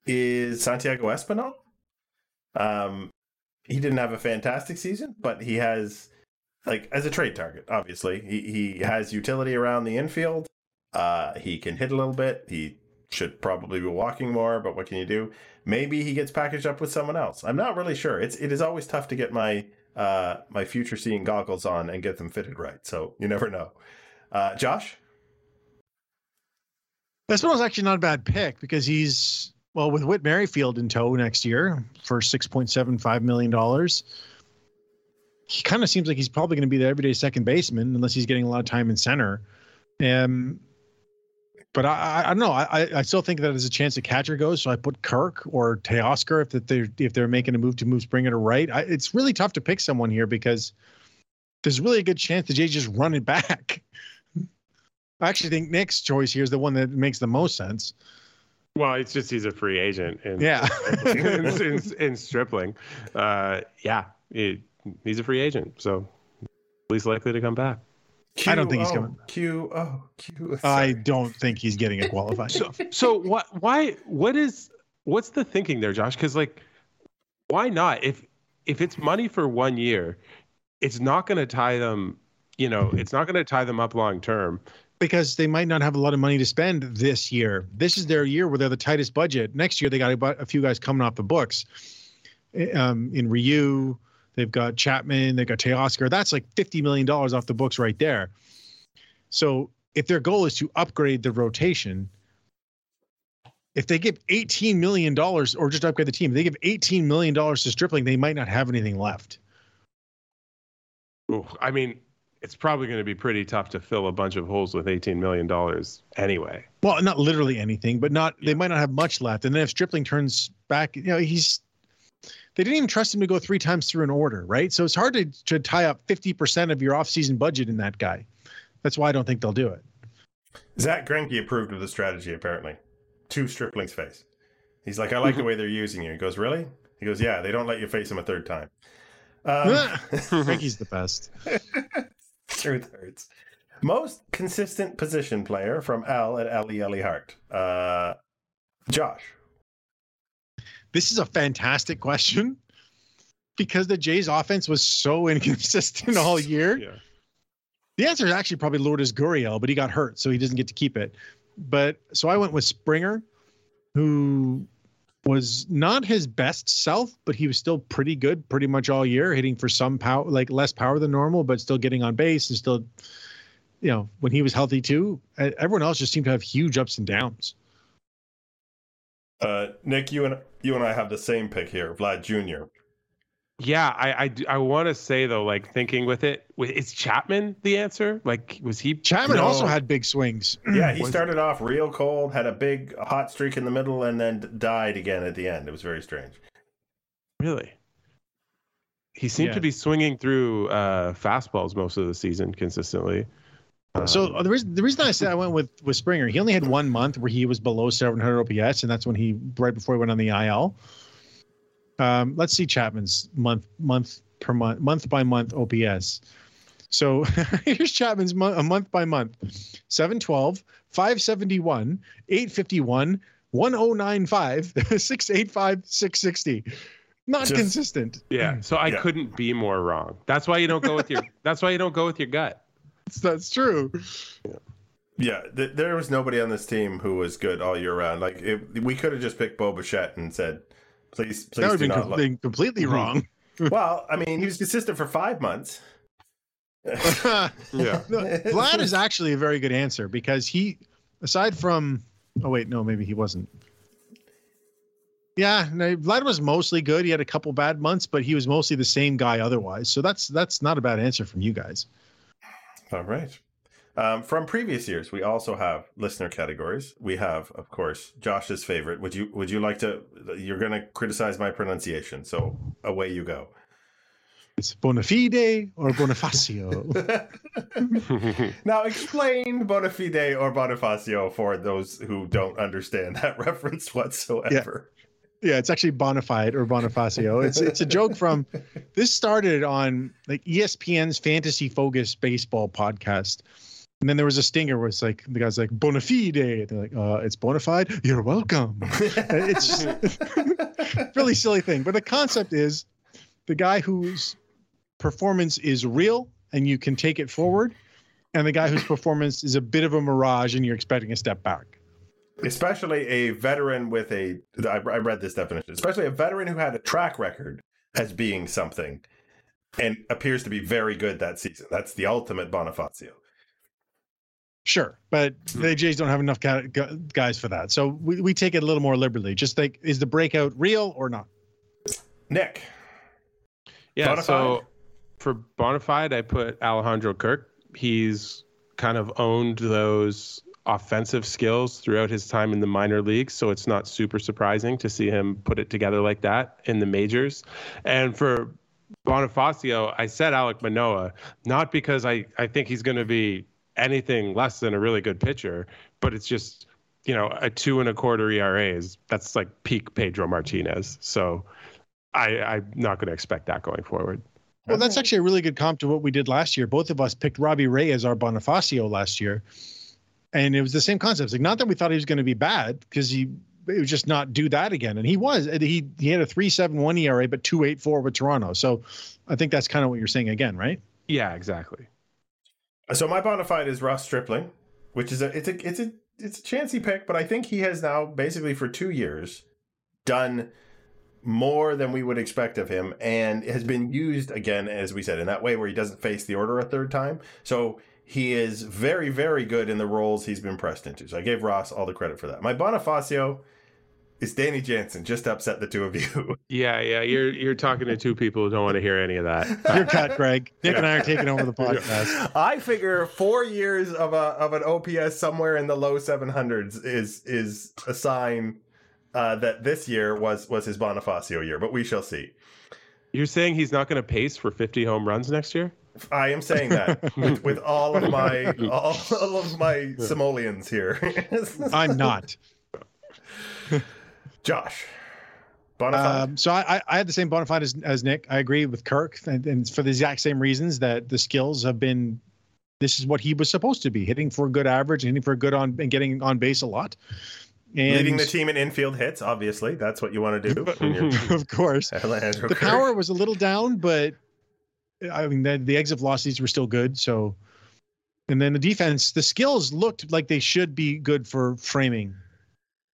is Santiago Espinal. Um, he didn't have a fantastic season, but he has, like, as a trade target, obviously, he, he has utility around the infield. Uh, he can hit a little bit. He should probably be walking more, but what can you do? Maybe he gets packaged up with someone else. I'm not really sure. It's it is always tough to get my uh my future seeing goggles on and get them fitted right. So you never know. Uh Josh? This one was actually not a bad pick because he's well with Whit Merrifield in tow next year for six point seven five million dollars. He kind of seems like he's probably going to be the everyday second baseman unless he's getting a lot of time in center. Um, but I, I, I don't know. I, I still think that there's a chance the catcher goes. So I put Kirk or Teoscar if that they're if they're making a move to move Springer to right. I, it's really tough to pick someone here because there's really a good chance the Jays just run it back. I actually think Nick's choice here is the one that makes the most sense. Well, it's just he's a free agent. In, Yeah. in, in, in Stripling. Uh, yeah, he- he's a free agent, so least likely to come back. I don't think he's QO, coming. Q oh Q. I sorry. don't think he's getting a qualified. So, so what? Why? What is? What's the thinking there, Josh? Because like, why not? If if it's money for one year, it's not going to tie them. You know, it's not going to tie them up long term. Because they might not have a lot of money to spend this year. This is their year where they're the tightest budget. Next year, they got a, a few guys coming off the books. Um, in Ryu, they've got Chapman, they've got Teoscar. That's like $50 million off the books right there. So if their goal is to upgrade the rotation, if they give $18 million or just upgrade the team, they give $18 million to Stripling, they might not have anything left. Ooh, I mean, it's probably going to be pretty tough to fill a bunch of holes with $18 million anyway. Well, not literally anything, but not they might not have much left. And then if Stripling turns back, you know, he's they didn't even trust him to go three times through an order, right? So it's hard to, to tie up 50% of your offseason budget in that guy. That's why I don't think they'll do it. Zack Greinke approved of the strategy, apparently. To Stripling's face. He's like, I like the way they're using you. He goes, Really? He goes, Yeah, they don't let you face him a third time. Um, Frankie's the best. Truth hurts. Most consistent position player from L at Ellie Ellie Hart. Uh, Josh. This is a fantastic question because the Jays offense was so inconsistent all year. Yeah. The answer is actually probably Lourdes Gurriel, but he got hurt, so he doesn't get to keep it. But so I went with Springer, who was not his best self, but he was still pretty good pretty much all year, hitting for some power, like less power than normal, but still getting on base and still, you know, when he was healthy too. Everyone else just seemed to have huge ups and downs. Uh, Nick, you and you and I have the same pick here, Vlad Jr. Yeah, I I, do- I want to say though, like thinking with it, is Chapman the answer? Like, was he? Chapman No. also had big swings. Yeah, he Was- started off real cold, had a big hot streak in the middle, and then died again at the end. It was very strange. Really? He seemed Yeah. to be swinging through uh, fastballs most of the season consistently. So Um, uh, the reason the reason I said I went with with Springer, he only had one month where he was below 700 OPS, and that's when he right before he went on the IL. Um, let's see Chapman's month month per month month by month OPS. So here's Chapman's mo- a month by month: 712, 571, 851, 1095, 685, 660. Not Just- consistent. yeah, so I Yeah. couldn't be more wrong. That's why you don't go with your. that's why you don't go with your gut. That's true. Yeah, th- there was nobody on this team who was good all year round. Like it, we could have just picked Bo Bichette and said, "Please, please That would do have been, not." com- Look. been completely Mhm. wrong. Well, I mean, he was consistent for five months. Yeah. No, Vlad is actually a very good answer because he, aside from, oh wait, no, maybe he wasn't. Yeah, no, Vlad was mostly good. He had a couple bad months, but he was mostly the same guy otherwise. So that's that's not a bad answer from you guys. All right. Um, from previous years, we also have listener categories. We have, of course, Josh's favorite. Would you Would you like to? You're going to criticize my pronunciation, so away you go. It's Bonafide or Bonifacio. now explain Bonafide or Bonifacio for those who don't understand that reference whatsoever. yeah, it's actually Bonafide or Bonifacio. It's it's a joke from. This started on like ESPN's Fantasy Focus baseball podcast. And then there was a stinger where it's like the guy's like Bonafide. They're like, uh, it's Bonafide. You're welcome. it's really silly thing. But the concept is the guy whose performance is real and you can take it forward, and the guy whose performance is a bit of a mirage and you're expecting a step back. especially a veteran with a I, I read this definition especially a veteran who had a track record as being something and appears to be very good that season that's the ultimate bonifacio Sure, but hmm. the Jays don't have enough guys for that. So we, we take it a little more liberally. Just think, is the breakout real or not? nick Yeah. Bonafide? So for Bonafide, I put Alejandro Kirk. He's kind of owned those offensive skills throughout his time in the minor leagues, so it's not super surprising to see him put it together like that in the majors. And for Bonifacio, I said Alec Manoah, not because I, I think he's going to be anything less than a really good pitcher, but it's just, you know, a two and a quarter ERA is that's like peak Pedro Martinez. So I, I'm not going to expect that going forward. Well, that's actually a really good comp to what we did last year. Both of us picked Robbie Ray as our Bonifacio last year, and it was the same concept. It's like not that we thought he was going to be bad because he it was just not do that again, and he was. He he had a three seven one ERA, but two eight four with Toronto. So I think that's kind of what you're saying again, right? Yeah, exactly. So my bonafide is ross stripling which is a it's a it's a it's a chancy pick but i think he has now basically for two years done more than we would expect of him and has been used again as we said in that way where he doesn't face the order a third time so he is very, very good in the roles he's been pressed into. So I gave Ross all the credit for that. My Bonifacio is Danny Jansen. Just upset the two of you. Yeah, yeah. You're you're talking to two people who don't want to hear any of that. You're cut, Greg. Nick and I are taking over the podcast. I figure four years of a of an OPS somewhere in the low seven hundreds is is a sign uh, that this year was was his Bonifacio year, but we shall see. You're saying he's not going to pace for 50 home runs next year? I am saying that with, with all of my all, all of my simoleons here. I'm not. Josh. Bonafide. Um, so I, I- had the same bona fide as, as Nick. I agree with Kirk, and, and for the exact same reasons that the skills have been. This is what he was supposed to be hitting for a good average, hitting for a good on, and getting on base a lot. And Leading the team in infield hits, obviously. That's what you want to do. of course, the power was a little down, but I mean the, the exit velocities were still good. So, and then the defense, the skills looked like they should be good for framing.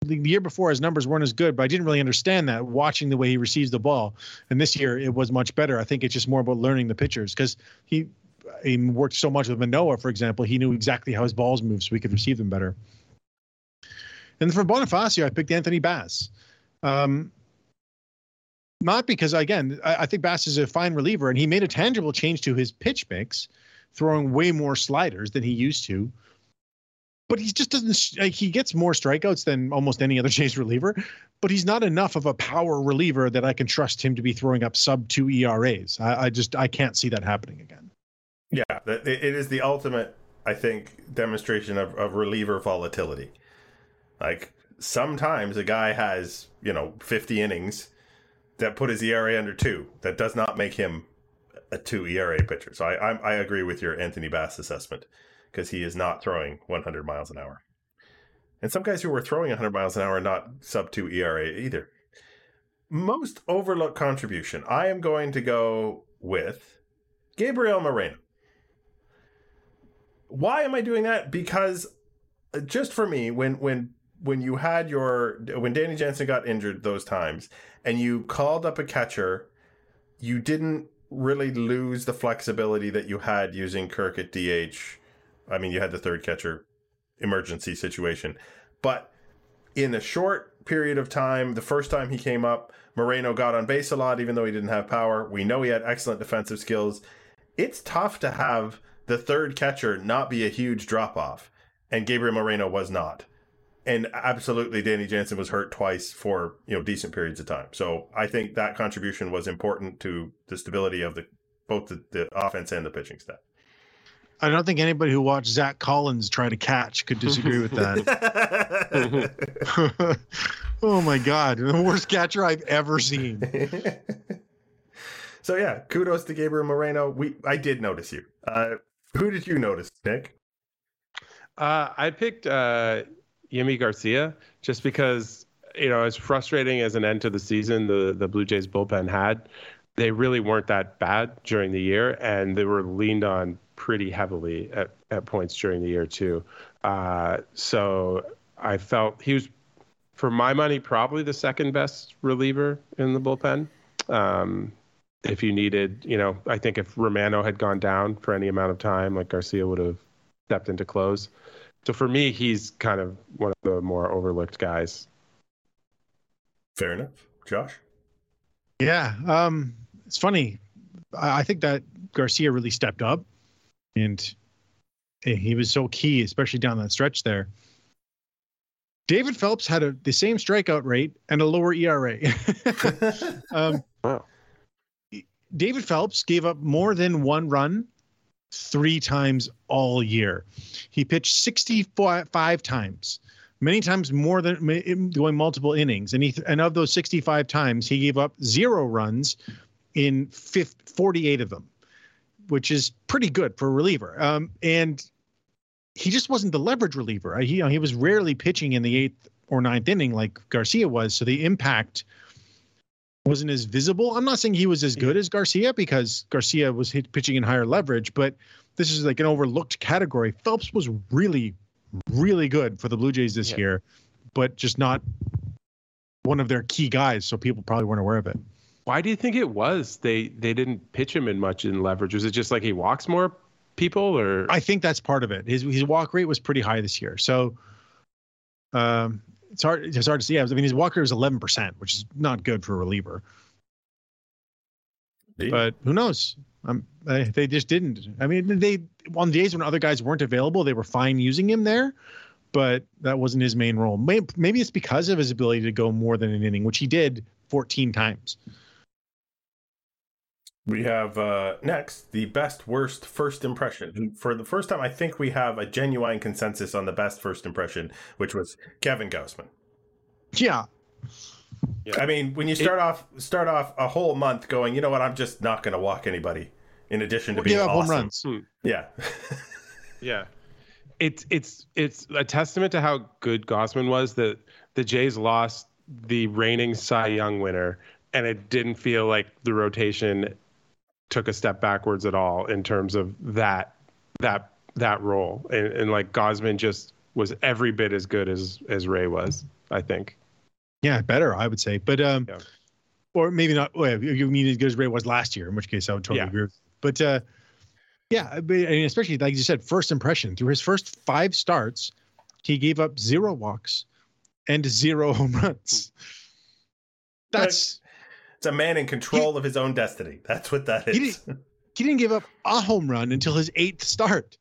The year before, his numbers weren't as good, but I didn't really understand that watching the way he receives the ball. And this year, it was much better. I think it's just more about learning the pitchers because he, he worked so much with Manoah, for example. He knew exactly how his balls moved, so he could receive them better. And for Bonifacio, I picked Anthony Bass. Um, not because again, I, I think Bass is a fine reliever, and he made a tangible change to his pitch mix, throwing way more sliders than he used to. But he just doesn't. Like, he gets more strikeouts than almost any other chase reliever, but he's not enough of a power reliever that I can trust him to be throwing up sub two ERAs. I, I just I can't see that happening again. Yeah, it it is the ultimate, I think, demonstration of, of reliever volatility. Like sometimes a guy has, you know, 50 innings that put his ERA under two. That does not make him a two ERA pitcher. So I I, I agree with your Anthony Bass assessment because he is not throwing 100 miles an hour. And some guys who were throwing 100 miles an hour are not sub two ERA either. Most overlooked contribution. I am going to go with Gabriel Moreno. Why am I doing that? Because uh, just for me, when when when you had your when Danny Jansen got injured those times and you called up a catcher, you didn't really lose the flexibility that you had using Kirk at DH. I mean, you had the third catcher emergency situation, but in a short period of time, the first time he came up, Moreno got on base a lot, even though he didn't have power. We know he had excellent defensive skills. It's tough to have the third catcher not be a huge drop off, and Gabriel Moreno was not. And absolutely, Danny Jansen was hurt twice for you know decent periods of time. So I think that contribution was important to the stability of the both the, the offense and the pitching staff. I don't think anybody who watched Zack Collins try to catch could disagree with that. oh my god, the worst catcher I've ever seen. so yeah, kudos to Gabriel Moreno. We I did notice you. Uh, who did you notice, Nick? Uh, I picked uh, Yimi Garcia just because you know as frustrating as an end to the season the the Blue Jays bullpen had, they really weren't that bad during the year, and they were leaned on pretty heavily at, at points during the year too. Uh, so I felt he was, for my money, probably the second best reliever in the bullpen. Um, if you needed, you know, I think if Romano had gone down for any amount of time, like Garcia would have stepped into close. So for me, he's kind of one of the more overlooked guys. Fair enough, Josh. Yeah, um, it's funny. I, I think that Garcia really stepped up, and he was so key, especially down that stretch there. David Phelps had a, the same strikeout rate and a lower ERA. um, Wow. David Phelps gave up more than one run three times all year. He pitched 65 times, many times more than going multiple innings. And he and of those 65 times, he gave up zero runs in 50, 48 of them, which is pretty good for a reliever. Um, and he just wasn't the leverage reliever. He, you know, he was rarely pitching in the eighth or ninth inning like Garcia was. So the impact wasn't as visible. I'm not saying he was as good as Garcia because Garcia was hit, pitching in higher leverage, but this is like an overlooked category. Phelps was really, really good for the Blue Jays this Yeah. year, but just not one of their key guys. So people probably weren't aware of it. Why do you think it was? They they didn't pitch him in much in leverage. Was it just like he walks more? people or I think that's part of it. His his walk rate was pretty high this year, so um, it's hard it's hard to see. I mean, his walk rate was eleven percent, which is not good for a reliever. But who knows? Um, they, they just didn't. I mean, they on days when other guys weren't available, they were fine using him there, but that wasn't his main role. Maybe, maybe it's because of his ability to go more than an inning, which he did 14 times. We have uh, next the best worst first impression. And for the first time, I think we have a genuine consensus on the best first impression, which was Kevin Gausman. Yeah, I mean, when you start off start off a whole month going, you know what, I'm just not going to walk anybody. In addition to being give up awesome. home runs. Hmm. Yeah, Yeah. It's it's it's a testament to how good Gausman was that the Jays lost the reigning Cy Young winner and it didn't feel like the rotation took a step backwards at all in terms of that that that role. And, and like Gausman just was every bit as good as as Ray was, I think. yeah, better I would say, but um, Yeah. or maybe not. Well, you mean as good as Ray was last year, in which case I would totally Yeah. agree. But uh, yeah, but, I mean, especially like you said, first impression through his first five starts, he gave up zero walks and zero home runs. That's it's a man in control of his own destiny. That's what that is. He is. he didn't give up a home run until his eighth start.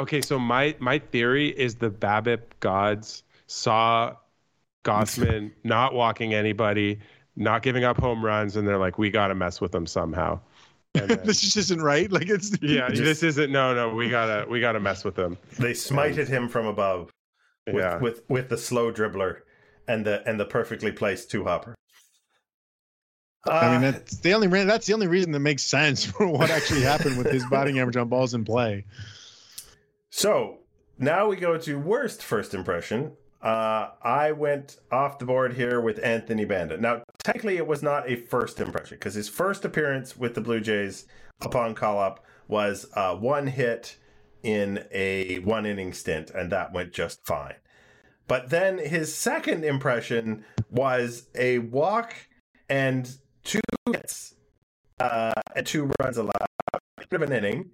Okay, so my my theory is the BABIP gods saw Gausman not walking anybody, not giving up home runs, and they're like, we got to mess with him somehow. Then- this just isn't right. Like it's yeah, Just- this isn't. No, no, we gotta we gotta mess with him. They smited him from above with, Yeah, with with the slow dribbler and the and the perfectly placed two hopper. I mean, Uh, that's the only that's the only reason that makes sense for what actually happened with his batting average on balls in play. So now we go to worst first impression. Uh, I went off the board here with Anthony Banda. Now, technically, it was not a first impression because his first appearance with the Blue Jays upon call up was uh, one hit in a one inning stint, and that went just fine. But then his second impression was a walk and two hits uh, and two runs allowed, bit of an inning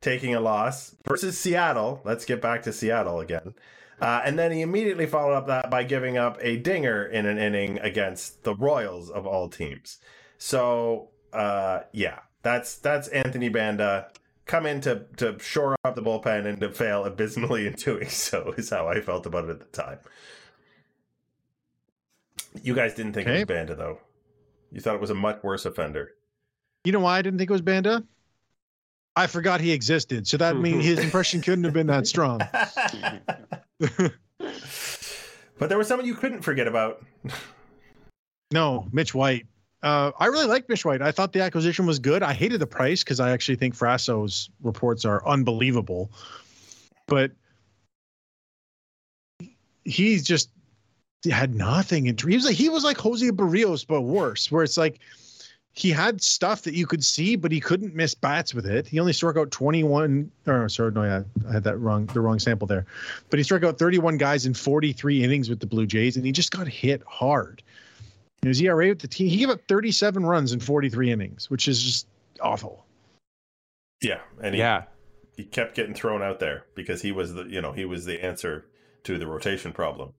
taking a loss versus Seattle. Let's get back to Seattle again. Uh, and then he immediately followed up that by giving up a dinger in an inning against the Royals of all teams. So uh, yeah, that's that's Anthony Banda come in to to shore up the bullpen and to fail abysmally in doing so is how I felt about it at the time. You guys didn't think it was Banda though. You thought it was a much worse offender. You know why I didn't think it was Banda? I forgot he existed, so that means his impression couldn't have been that strong. but there was someone you couldn't forget about. No, Mitch White. Uh, I really liked Mitch White. I thought the acquisition was good. I hated the price because I actually think Frasso's reports are unbelievable. But he's just he had nothing. In, he was like he was like Jose Berrios, but worse. Where it's like he had stuff that you could see, but he couldn't miss bats with it. He only struck out 21. Or sorry, no, yeah, I had that wrong, the wrong sample there. But he struck out 31 guys in 43 innings with the Blue Jays, and he just got hit hard. His ERA with the team, he gave up 37 runs in 43 innings, which is just awful. Yeah, and he, yeah. he kept getting thrown out there because he was the you know he was the answer to the rotation problem.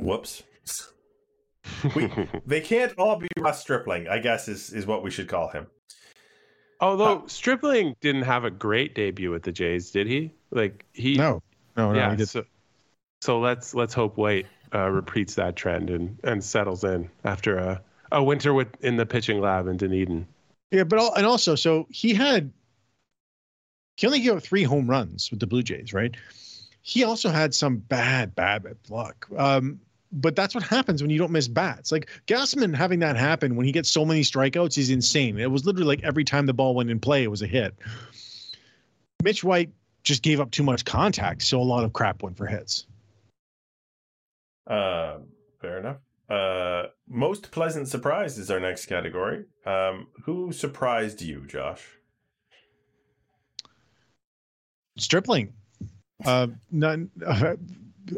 Whoops. We, they can't all be Ross Stripling, I guess is is what we should call him. Although Stripling didn't have a great debut with the Jays, did he? Like he No, no, no. yeah. So, so let's let's hope White uh, repeats that trend and and settles in after a a winter with in the pitching lab in Dunedin. Yeah, but all, and also, so he had he only gave up three home runs with the Blue Jays, right? He also had some bad, bad luck. Um, but that's what happens when you don't miss bats. Like Gausman having that happen when he gets so many strikeouts is insane. It was literally like every time the ball went in play, it was a hit. Mitch White just gave up too much contact, so a lot of crap went for hits. Uh, fair enough. Uh, most pleasant surprise is our next category. Um, who surprised you, Josh? Stripling. Uh, none, uh,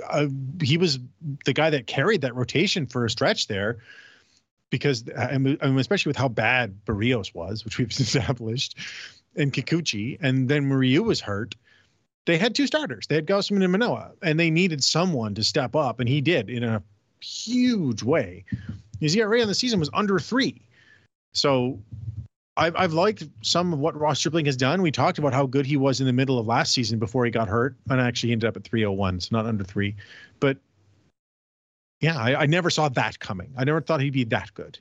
uh, he was the guy that carried that rotation for a stretch there. because I mean, especially with how bad Berrios was, which we've established, and Kikuchi, and then Ryu was hurt. They had two starters. They had Gausman and Manoah, and they needed someone to step up, and he did in a huge way. His ERA on the season was under three. So I've, I've liked some of what Ross Stripling has done. We talked about how good he was in the middle of last season before he got hurt, and actually ended up at 301, so not under three. But yeah, I, I never saw that coming. I never thought he'd be that good.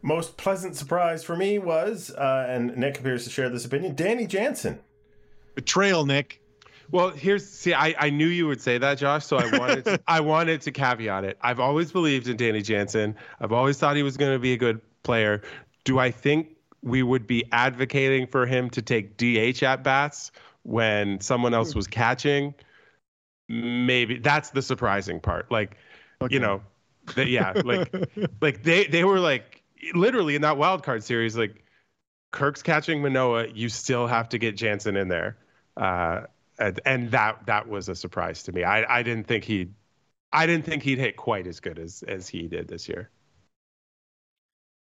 Most pleasant surprise for me was, uh, and Nick appears to share this opinion, Danny Jansen. Betrayal, Nick. Well, here's see, I, I knew you would say that, Josh. So I wanted to, I wanted to caveat it. I've always believed in Danny Jansen. I've always thought he was going to be a good player. Do I think we would be advocating for him to take DH at bats when someone else was catching? Maybe that's the surprising part. Like, Okay. you know, the, yeah, like like they they were like literally in that wild card series, like Kirk's catching Manoah, you still have to get Jansen in there. Uh, and, and that that was a surprise to me. I, I didn't think he'd I didn't think he'd hit quite as good as as he did this year.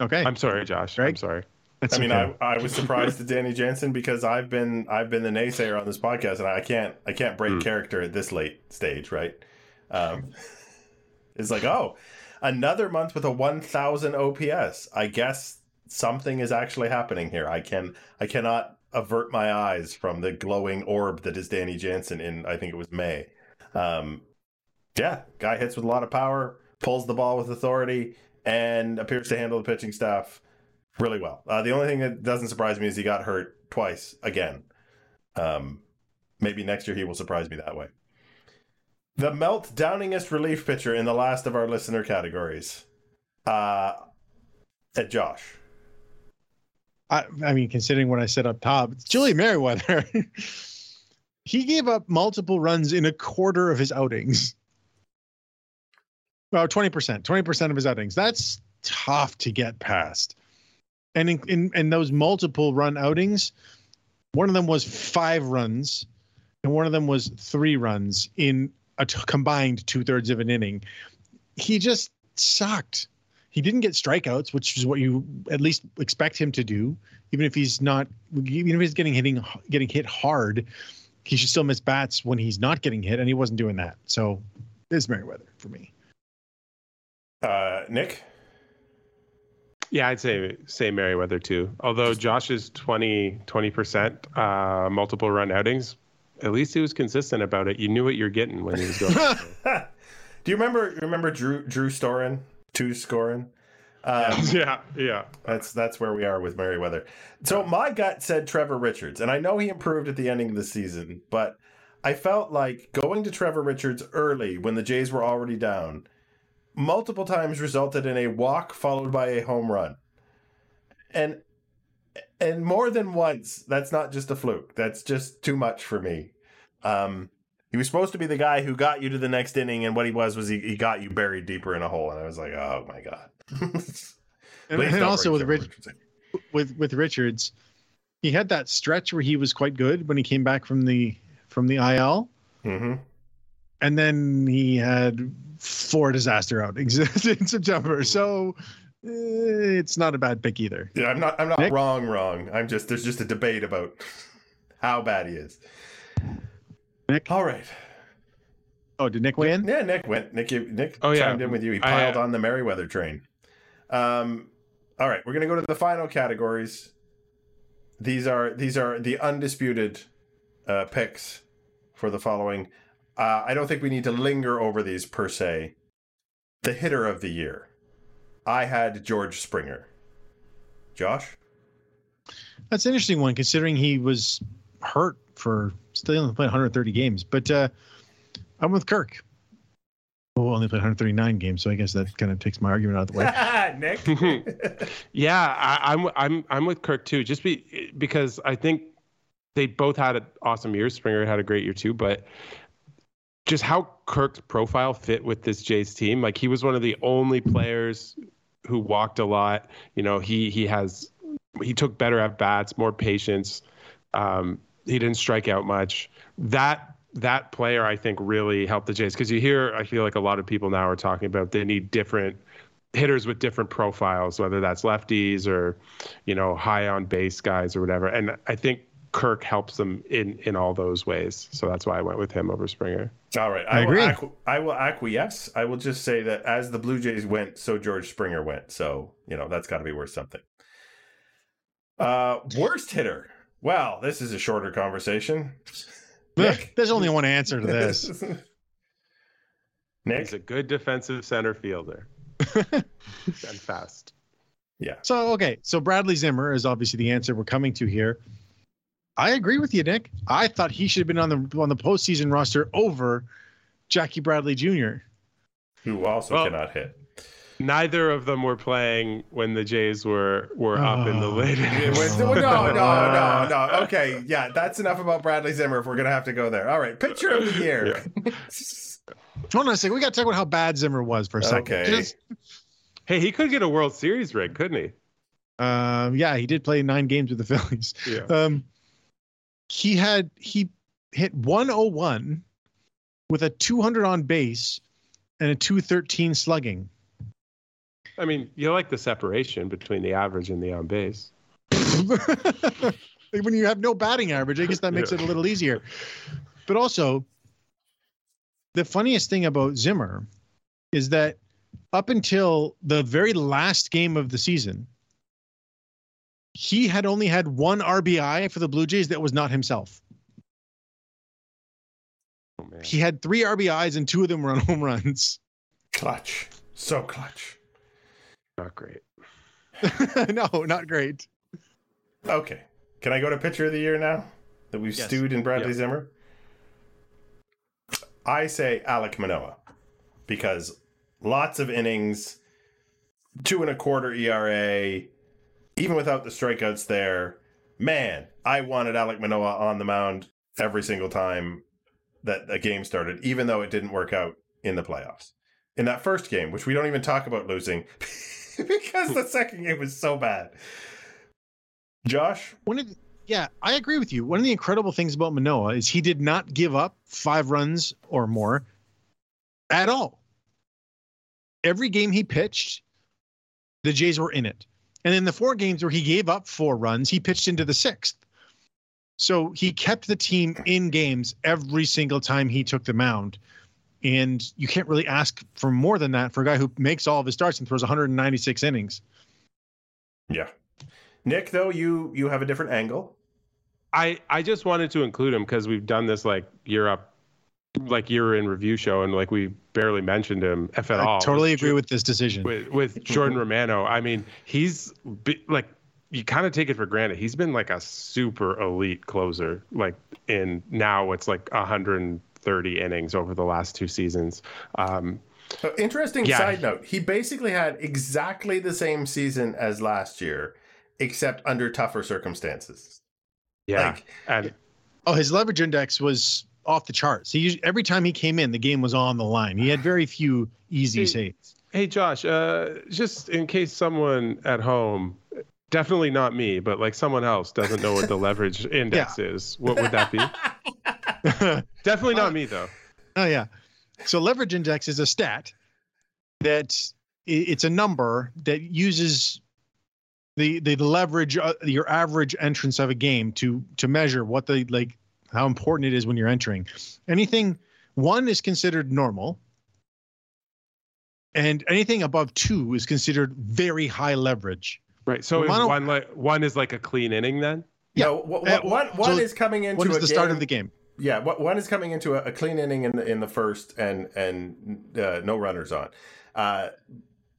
Okay. I'm sorry, Josh. I'm sorry. That's I mean, okay. I, I was surprised at Danny Jansen because I've been I've been the naysayer on this podcast, and I can't I can't break Hmm. character at this late stage, right? Um, it's like, oh, another month with a 1,000 OPS. I guess something is actually happening here. I can I cannot avert my eyes from the glowing orb that is Danny Jansen in I think it was May. Um, yeah, guy hits with a lot of power, pulls the ball with authority, and appears to handle the pitching staff really well. Uh, the only thing that doesn't surprise me is he got hurt twice again. Um, maybe next year he will surprise me that way. The melt downingest relief pitcher in the last of our listener categories. Uh, at Josh. I, I mean, considering what I said up top, it's Julian Merryweather. he gave up multiple runs in a quarter of his outings. Well, 20%, 20% of his outings. That's tough to get past. And in, in, in those multiple run outings, one of them was five runs, and one of them was three runs in a t- combined two thirds of an inning. He just sucked. He didn't get strikeouts, which is what you at least expect him to do. Even if he's not, even if he's getting hitting, getting hit hard, he should still miss bats when he's not getting hit, and he wasn't doing that. So, it's Merryweather for me. Uh, Nick. Yeah, I'd say say Merryweather too. Although Josh's 20 percent uh, multiple run outings, at least he was consistent about it. You knew what you're getting when he was going. Do you remember remember Drew Drew Storen? Two scoring? Um, yeah, yeah. That's that's where we are with Merryweather. So my gut said Trevor Richards, and I know he improved at the ending of the season, but I felt like going to Trevor Richards early when the Jays were already down multiple times resulted in a walk followed by a home run. And and more than once, that's not just a fluke. That's just too much for me. Um he was supposed to be the guy who got you to the next inning, and what he was was he, he got you buried deeper in a hole. And I was like, oh my god. And, also with Rich, Richards with with Richards, he had that stretch where he was quite good when he came back from the from the IL, Mhm. And then he had four disaster outings in September. So eh, it's not a bad pick either. Yeah, I'm not. I'm not Nick? wrong. Wrong. I'm just. There's just a debate about how bad he is. Nick? All right. Oh, did Nick weigh in? Yeah, Nick went. Nick. Nick Oh, yeah. chimed in with you. He I, uh, piled on the Merryweather train. Um. All right, we're gonna go to the final categories. These are these are the undisputed uh, picks for the following. Uh, I don't think we need to linger over these per se. The hitter of the year. I had George Springer. Josh. That's an interesting one, considering he was hurt for still only played 130 games. But uh, I'm with Kirk. Well, only played 139 games, so I guess that kind of takes my argument out of the way. Nick. Yeah, I, I'm I'm I'm with Kirk too. Just be because I think they both had an awesome year. Springer had a great year too, but just how Kirk's profile fit with this Jays team. Like he was one of the only players who walked a lot. You know, he he has he took better at bats, more patience. Um, he didn't strike out much. That that player I think really helped the Jays because you hear I feel like a lot of people now are talking about they need different hitters with different profiles, whether that's lefties or, you know, high on base guys or whatever. And I think Kirk helps them in in all those ways. So that's why I went with him over Springer. All right, I I, will agree. acqu- I will acquiesce. I will just say that as the Blue Jays went, so George Springer went. So you know that's got to be worth something. Uh, worst hitter. Well, this is a shorter conversation. Nick? There's only one answer to this. Nick, He's a good defensive center fielder and fast. yeah, So okay, so Bradley Zimmer is obviously the answer we're coming to here. I agree with you, Nick. I thought he should have been on the on the postseason roster over Jackie Bradley Jr. who also Well- cannot hit. Neither of them were playing when the Jays were were up in the Oh. late. It no, no, no, no. Okay, yeah, that's enough about Bradley Zimmer. If we're gonna have to go there, all right. Picture of the year. Hold on a second. We got to talk about how bad Zimmer was for a second. Okay. Just- Hey, he could get a World Series ring, couldn't he? um, yeah, he did play nine games with the Phillies. Yeah. Um, he had he hit 101 with a 200 on base and a 213 slugging. I mean, you like the separation between the average and the on base. when you have no batting average, I guess that makes Yeah. it a little easier. But also, the funniest thing about Zimmer is that up until the very last game of the season, he had only had one RBI for the Blue Jays that was not himself. Oh man. He had three RBIs and two of them were on home runs. clutch, so clutch. Not great. no, not great. Okay, can I go to pitcher of the year now that we've Yes. stewed in oh, Bradley Yeah. Zimmer? I say Alec Manoah because lots of innings, two and a quarter ERA, even without the strikeouts there. Man, I wanted Alec Manoah on the mound every single time that a game started, even though it didn't work out in the playoffs. In that first game, which we don't even talk about losing because the second game was so bad. Josh, yeah, I agree with you. One of the incredible things about Manoah is he did not give up five runs or more at all. Every game he pitched, the Jays were in it. And in the four games where he gave up four runs, he pitched into the sixth. So he kept the team in games every single time he took the mound. And you can't really ask for more than that for a guy who makes all of his starts and throws 196 innings. Yeah. Nick, though, you you have a different angle. I I just wanted to include him because we've done this like year up, like year in review show, and like we barely mentioned him if at I all. totally With agree with this decision. with with Jordan Romano. I mean, he's be, like you kind of take it for granted. He's been like a super elite closer. Like in now it's like 130 innings over the last two seasons. Um, Uh, interesting Yeah. side note: he basically had exactly the same season as last year, except under tougher circumstances. yeah, Like, and Oh, his leverage index was off the charts. He usually, every time he came in, the game was on the line. He had very few easy Hey, saves. Hey Josh, uh, just in case someone at home, definitely not me, but like someone else doesn't know what the leverage index is, what would that be? definitely not me though. Oh yeah. So leverage index is a stat that it's a number that uses the the leverage uh, your average entrance of a game to to measure what the like how important it is when you're entering. Anything one is considered normal and anything above 2 is considered very high leverage. Right. So is one like one is like a clean inning then? Yeah. no, wh- Uh, one one so is coming into What is a the start of the game? Yeah, what one is coming into a, a clean inning in the in the first and and uh, no runners on. Uh,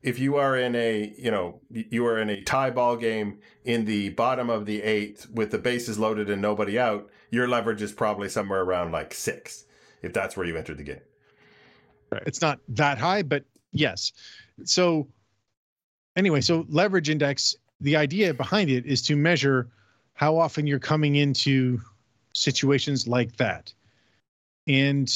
if you are in a you know you are in a tie ball game in the bottom of the eighth with the bases loaded and nobody out, your leverage is probably somewhere around like six, if that's where you entered the game. It's not that high, but yes. So anyway, so leverage index, the idea behind it is to measure how often you're coming into situations like that. And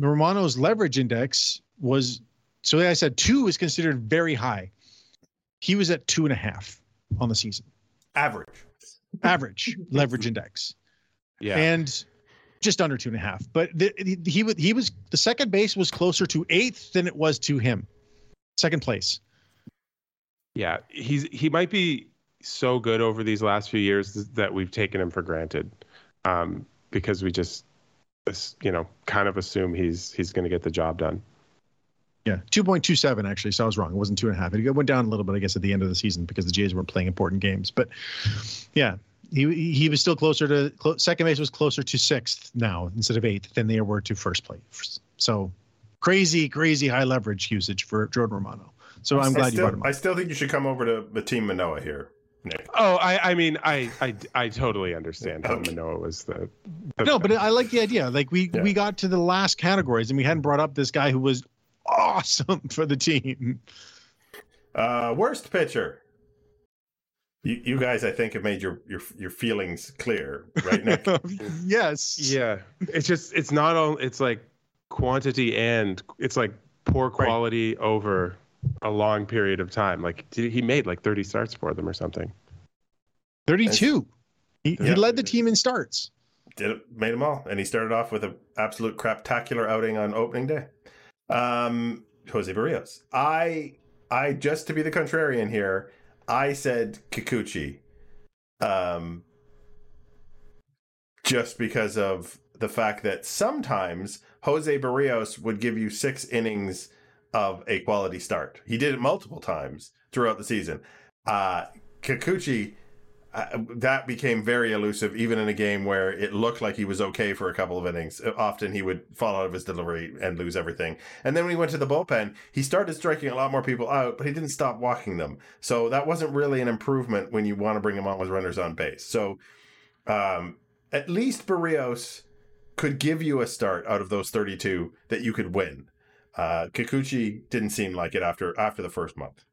Romano's leverage index was so like I said two is considered very high. He was at two and a half on the season. Average. Average leverage index. Yeah. and just under two and a half. But the, he he was he was the second base was closer to eighth than it was to him. second place. Yeah, he's he might be so good over these last few years that we've taken him for granted, um, because we just, you know, kind of assume he's he's going to get the job done. Yeah, two point two seven actually. So I was wrong. It wasn't two and a half. It went down a little bit, I guess, at the end of the season because the Jays weren't playing important games. But yeah, he he was still closer to second base was closer to sixth now instead of eighth than they were to first place. So crazy, crazy high leverage usage for Jordan Romano. So I'm glad still, you brought him. I still think you should come over to the team Manoah here. Nick. Oh, I, I mean, I, I, I totally understand how Manoah was the. the no, but I like the idea. Like we yeah. we got to the last categories and we hadn't brought up this guy who was awesome for the team. Uh, worst pitcher. You, you guys, I think, have made your your your feelings clear, right, Nick? yes. Yeah, it's just it's not all. It's like quantity and it's like poor quality right. over a long period of time. Like he made like 30 starts for them or something. 32. He, yeah. he led the team in starts. Did it, made them all, and he started off with an absolute craptacular outing on opening day. Um, Jose Berrios. I I just to be the contrarian here, I said Kikuchi. Um, just because of the fact that sometimes Jose Berrios would give you six innings of a quality start. He did it multiple times throughout the season. Uh, Kikuchi uh, that became very elusive, even in a game where it looked like he was okay for a couple of innings. Often he would fall out of his delivery and lose everything. And then when he went to the bullpen, he started striking a lot more people out, but he didn't stop walking them. So that wasn't really an improvement when you want to bring him on with runners on base. So um, at least Berrios could give you a start out of those 32 that you could win. Uh, Kikuchi didn't seem like it after after the first month.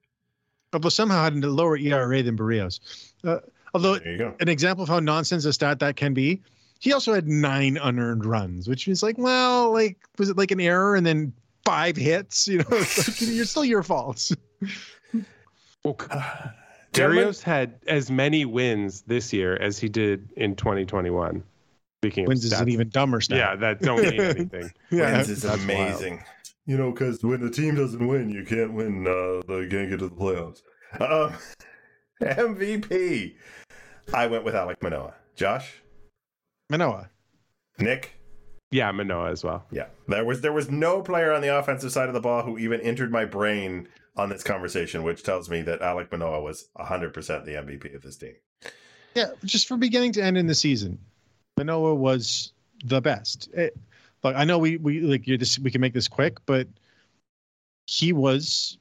Although somehow had a lower ERA than Berrios. Uh, Although an example of how nonsense a stat that can be, he also had nine unearned runs, which is like, well, like was it like an error and then five hits? You know, like, you're still your fault. well, Berrios had as many wins this year as he did in 2021. Speaking wins of wins is an even dumber stat. Yeah, that don't mean anything. yeah, wins is amazing. Wild. You know, because when the team doesn't win, you can't win. Uh, they can't get to the playoffs. Um, MVP. I went with Alec Manoah. Josh? Manoah. Nick? Yeah, Manoah as well. Yeah. There was there was no player on the offensive side of the ball who even entered my brain on this conversation, which tells me that Alec Manoah was 100% the MVP of this team. Yeah, just from beginning to end in the season, Manoah was the best. It, look, I know we we like you just we can make this quick, but he was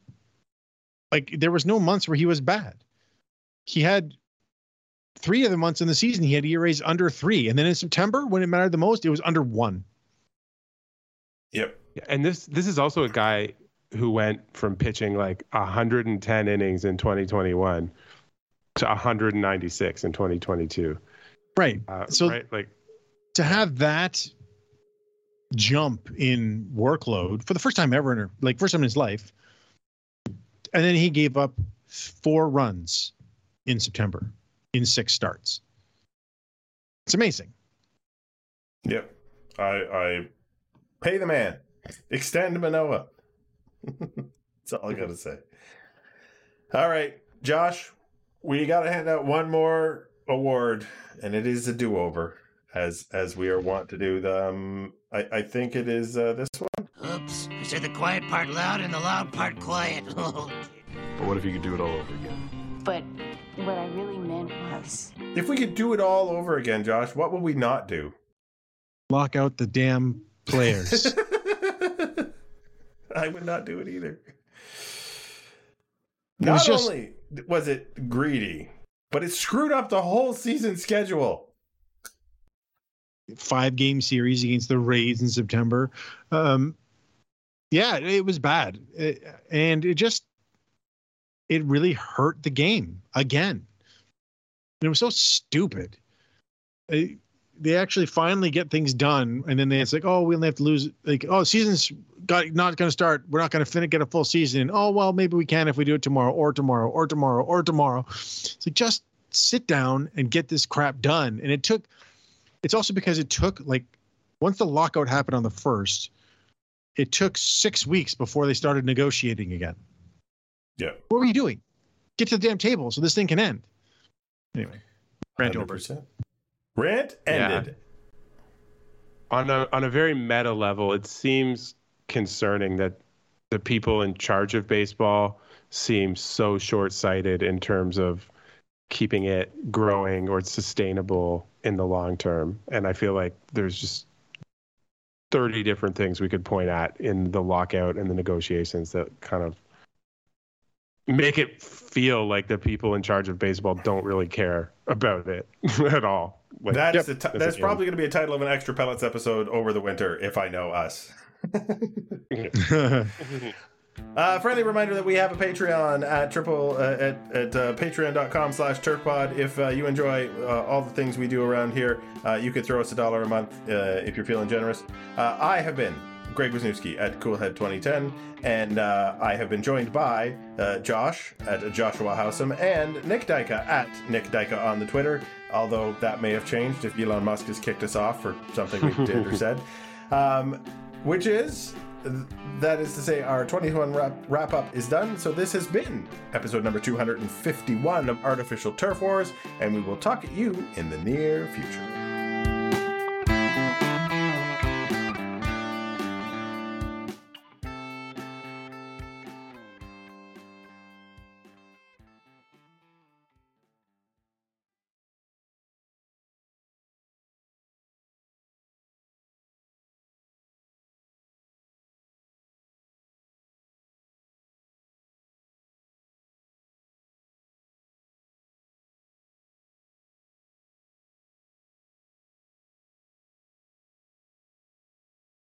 like there was no months where he was bad. He had three of the months in the season he had ERAs under three, and then in September when it mattered the most, it was under one. Yep. And this this is also a guy who went from pitching like 110 innings in 2021 to 196 in 2022. Right. Uh, so right, like to have that jump in workload for the first time ever in her, like first time in his life, and then he gave up four runs in September in six starts. It's amazing. Yep. I I pay the man. Extend Manoah. That's all I gotta say. All right, Josh, we gotta hand out one more award, and it is a do-over, as as we are wont to do. The um, I I think it is uh, this one. Oops! I said the quiet part loud and the loud part quiet. but what if you could do it all over again? But what I really meant was. If we could do it all over again, Josh, what would we not do? Lock out the damn players. I would not do it either. It not just... only was it greedy, but it screwed up the whole season schedule. Five game series against the Rays in September. Um, yeah, it was bad. It, and it just it really hurt the game again. It was so stupid. They, they actually finally get things done, and then they, it's like, oh, we only have to lose. Like, oh, season's got not going to start. We're not going to finish get a full season. Oh, well, maybe we can if we do it tomorrow, or tomorrow, or tomorrow, or tomorrow. So just sit down and get this crap done. And it took. It's also because it took like once the lockout happened on the first, it took six weeks before they started negotiating again. Yeah. What were you doing? Get to the damn table so this thing can end. Anyway, rant over. 100%. Rant Yeah. ended. on a on a very meta level, it seems concerning that the people in charge of baseball seem so short-sighted in terms of keeping it growing or sustainable in the long term. And I feel like there's just 30 different things we could point at in the lockout and the negotiations that kind of make it feel like the people in charge of baseball don't really care about it at all. Like, That's the t- that's probably going to be a title of an extra pellets episode over the winter, if I know us. Uh, friendly reminder that we have a Patreon at triple uh, at, at uh, patreon.com slash turfpod. If uh, you enjoy uh, all the things we do around here, uh, you could throw us a dollar a month uh, if you're feeling generous. Uh, I have been Greg Wisniewski at Coolhead 2010, and uh, I have been joined by uh, Josh at Joshua Howsam and Nick Dyka at Nick Dyka on the Twitter, although that may have changed if Elon Musk has kicked us off for something we did or said. Um, which is that is to say our 21 wrap, wrap up is done so this has been episode number 251 of artificial turf wars and we will talk at you in the near future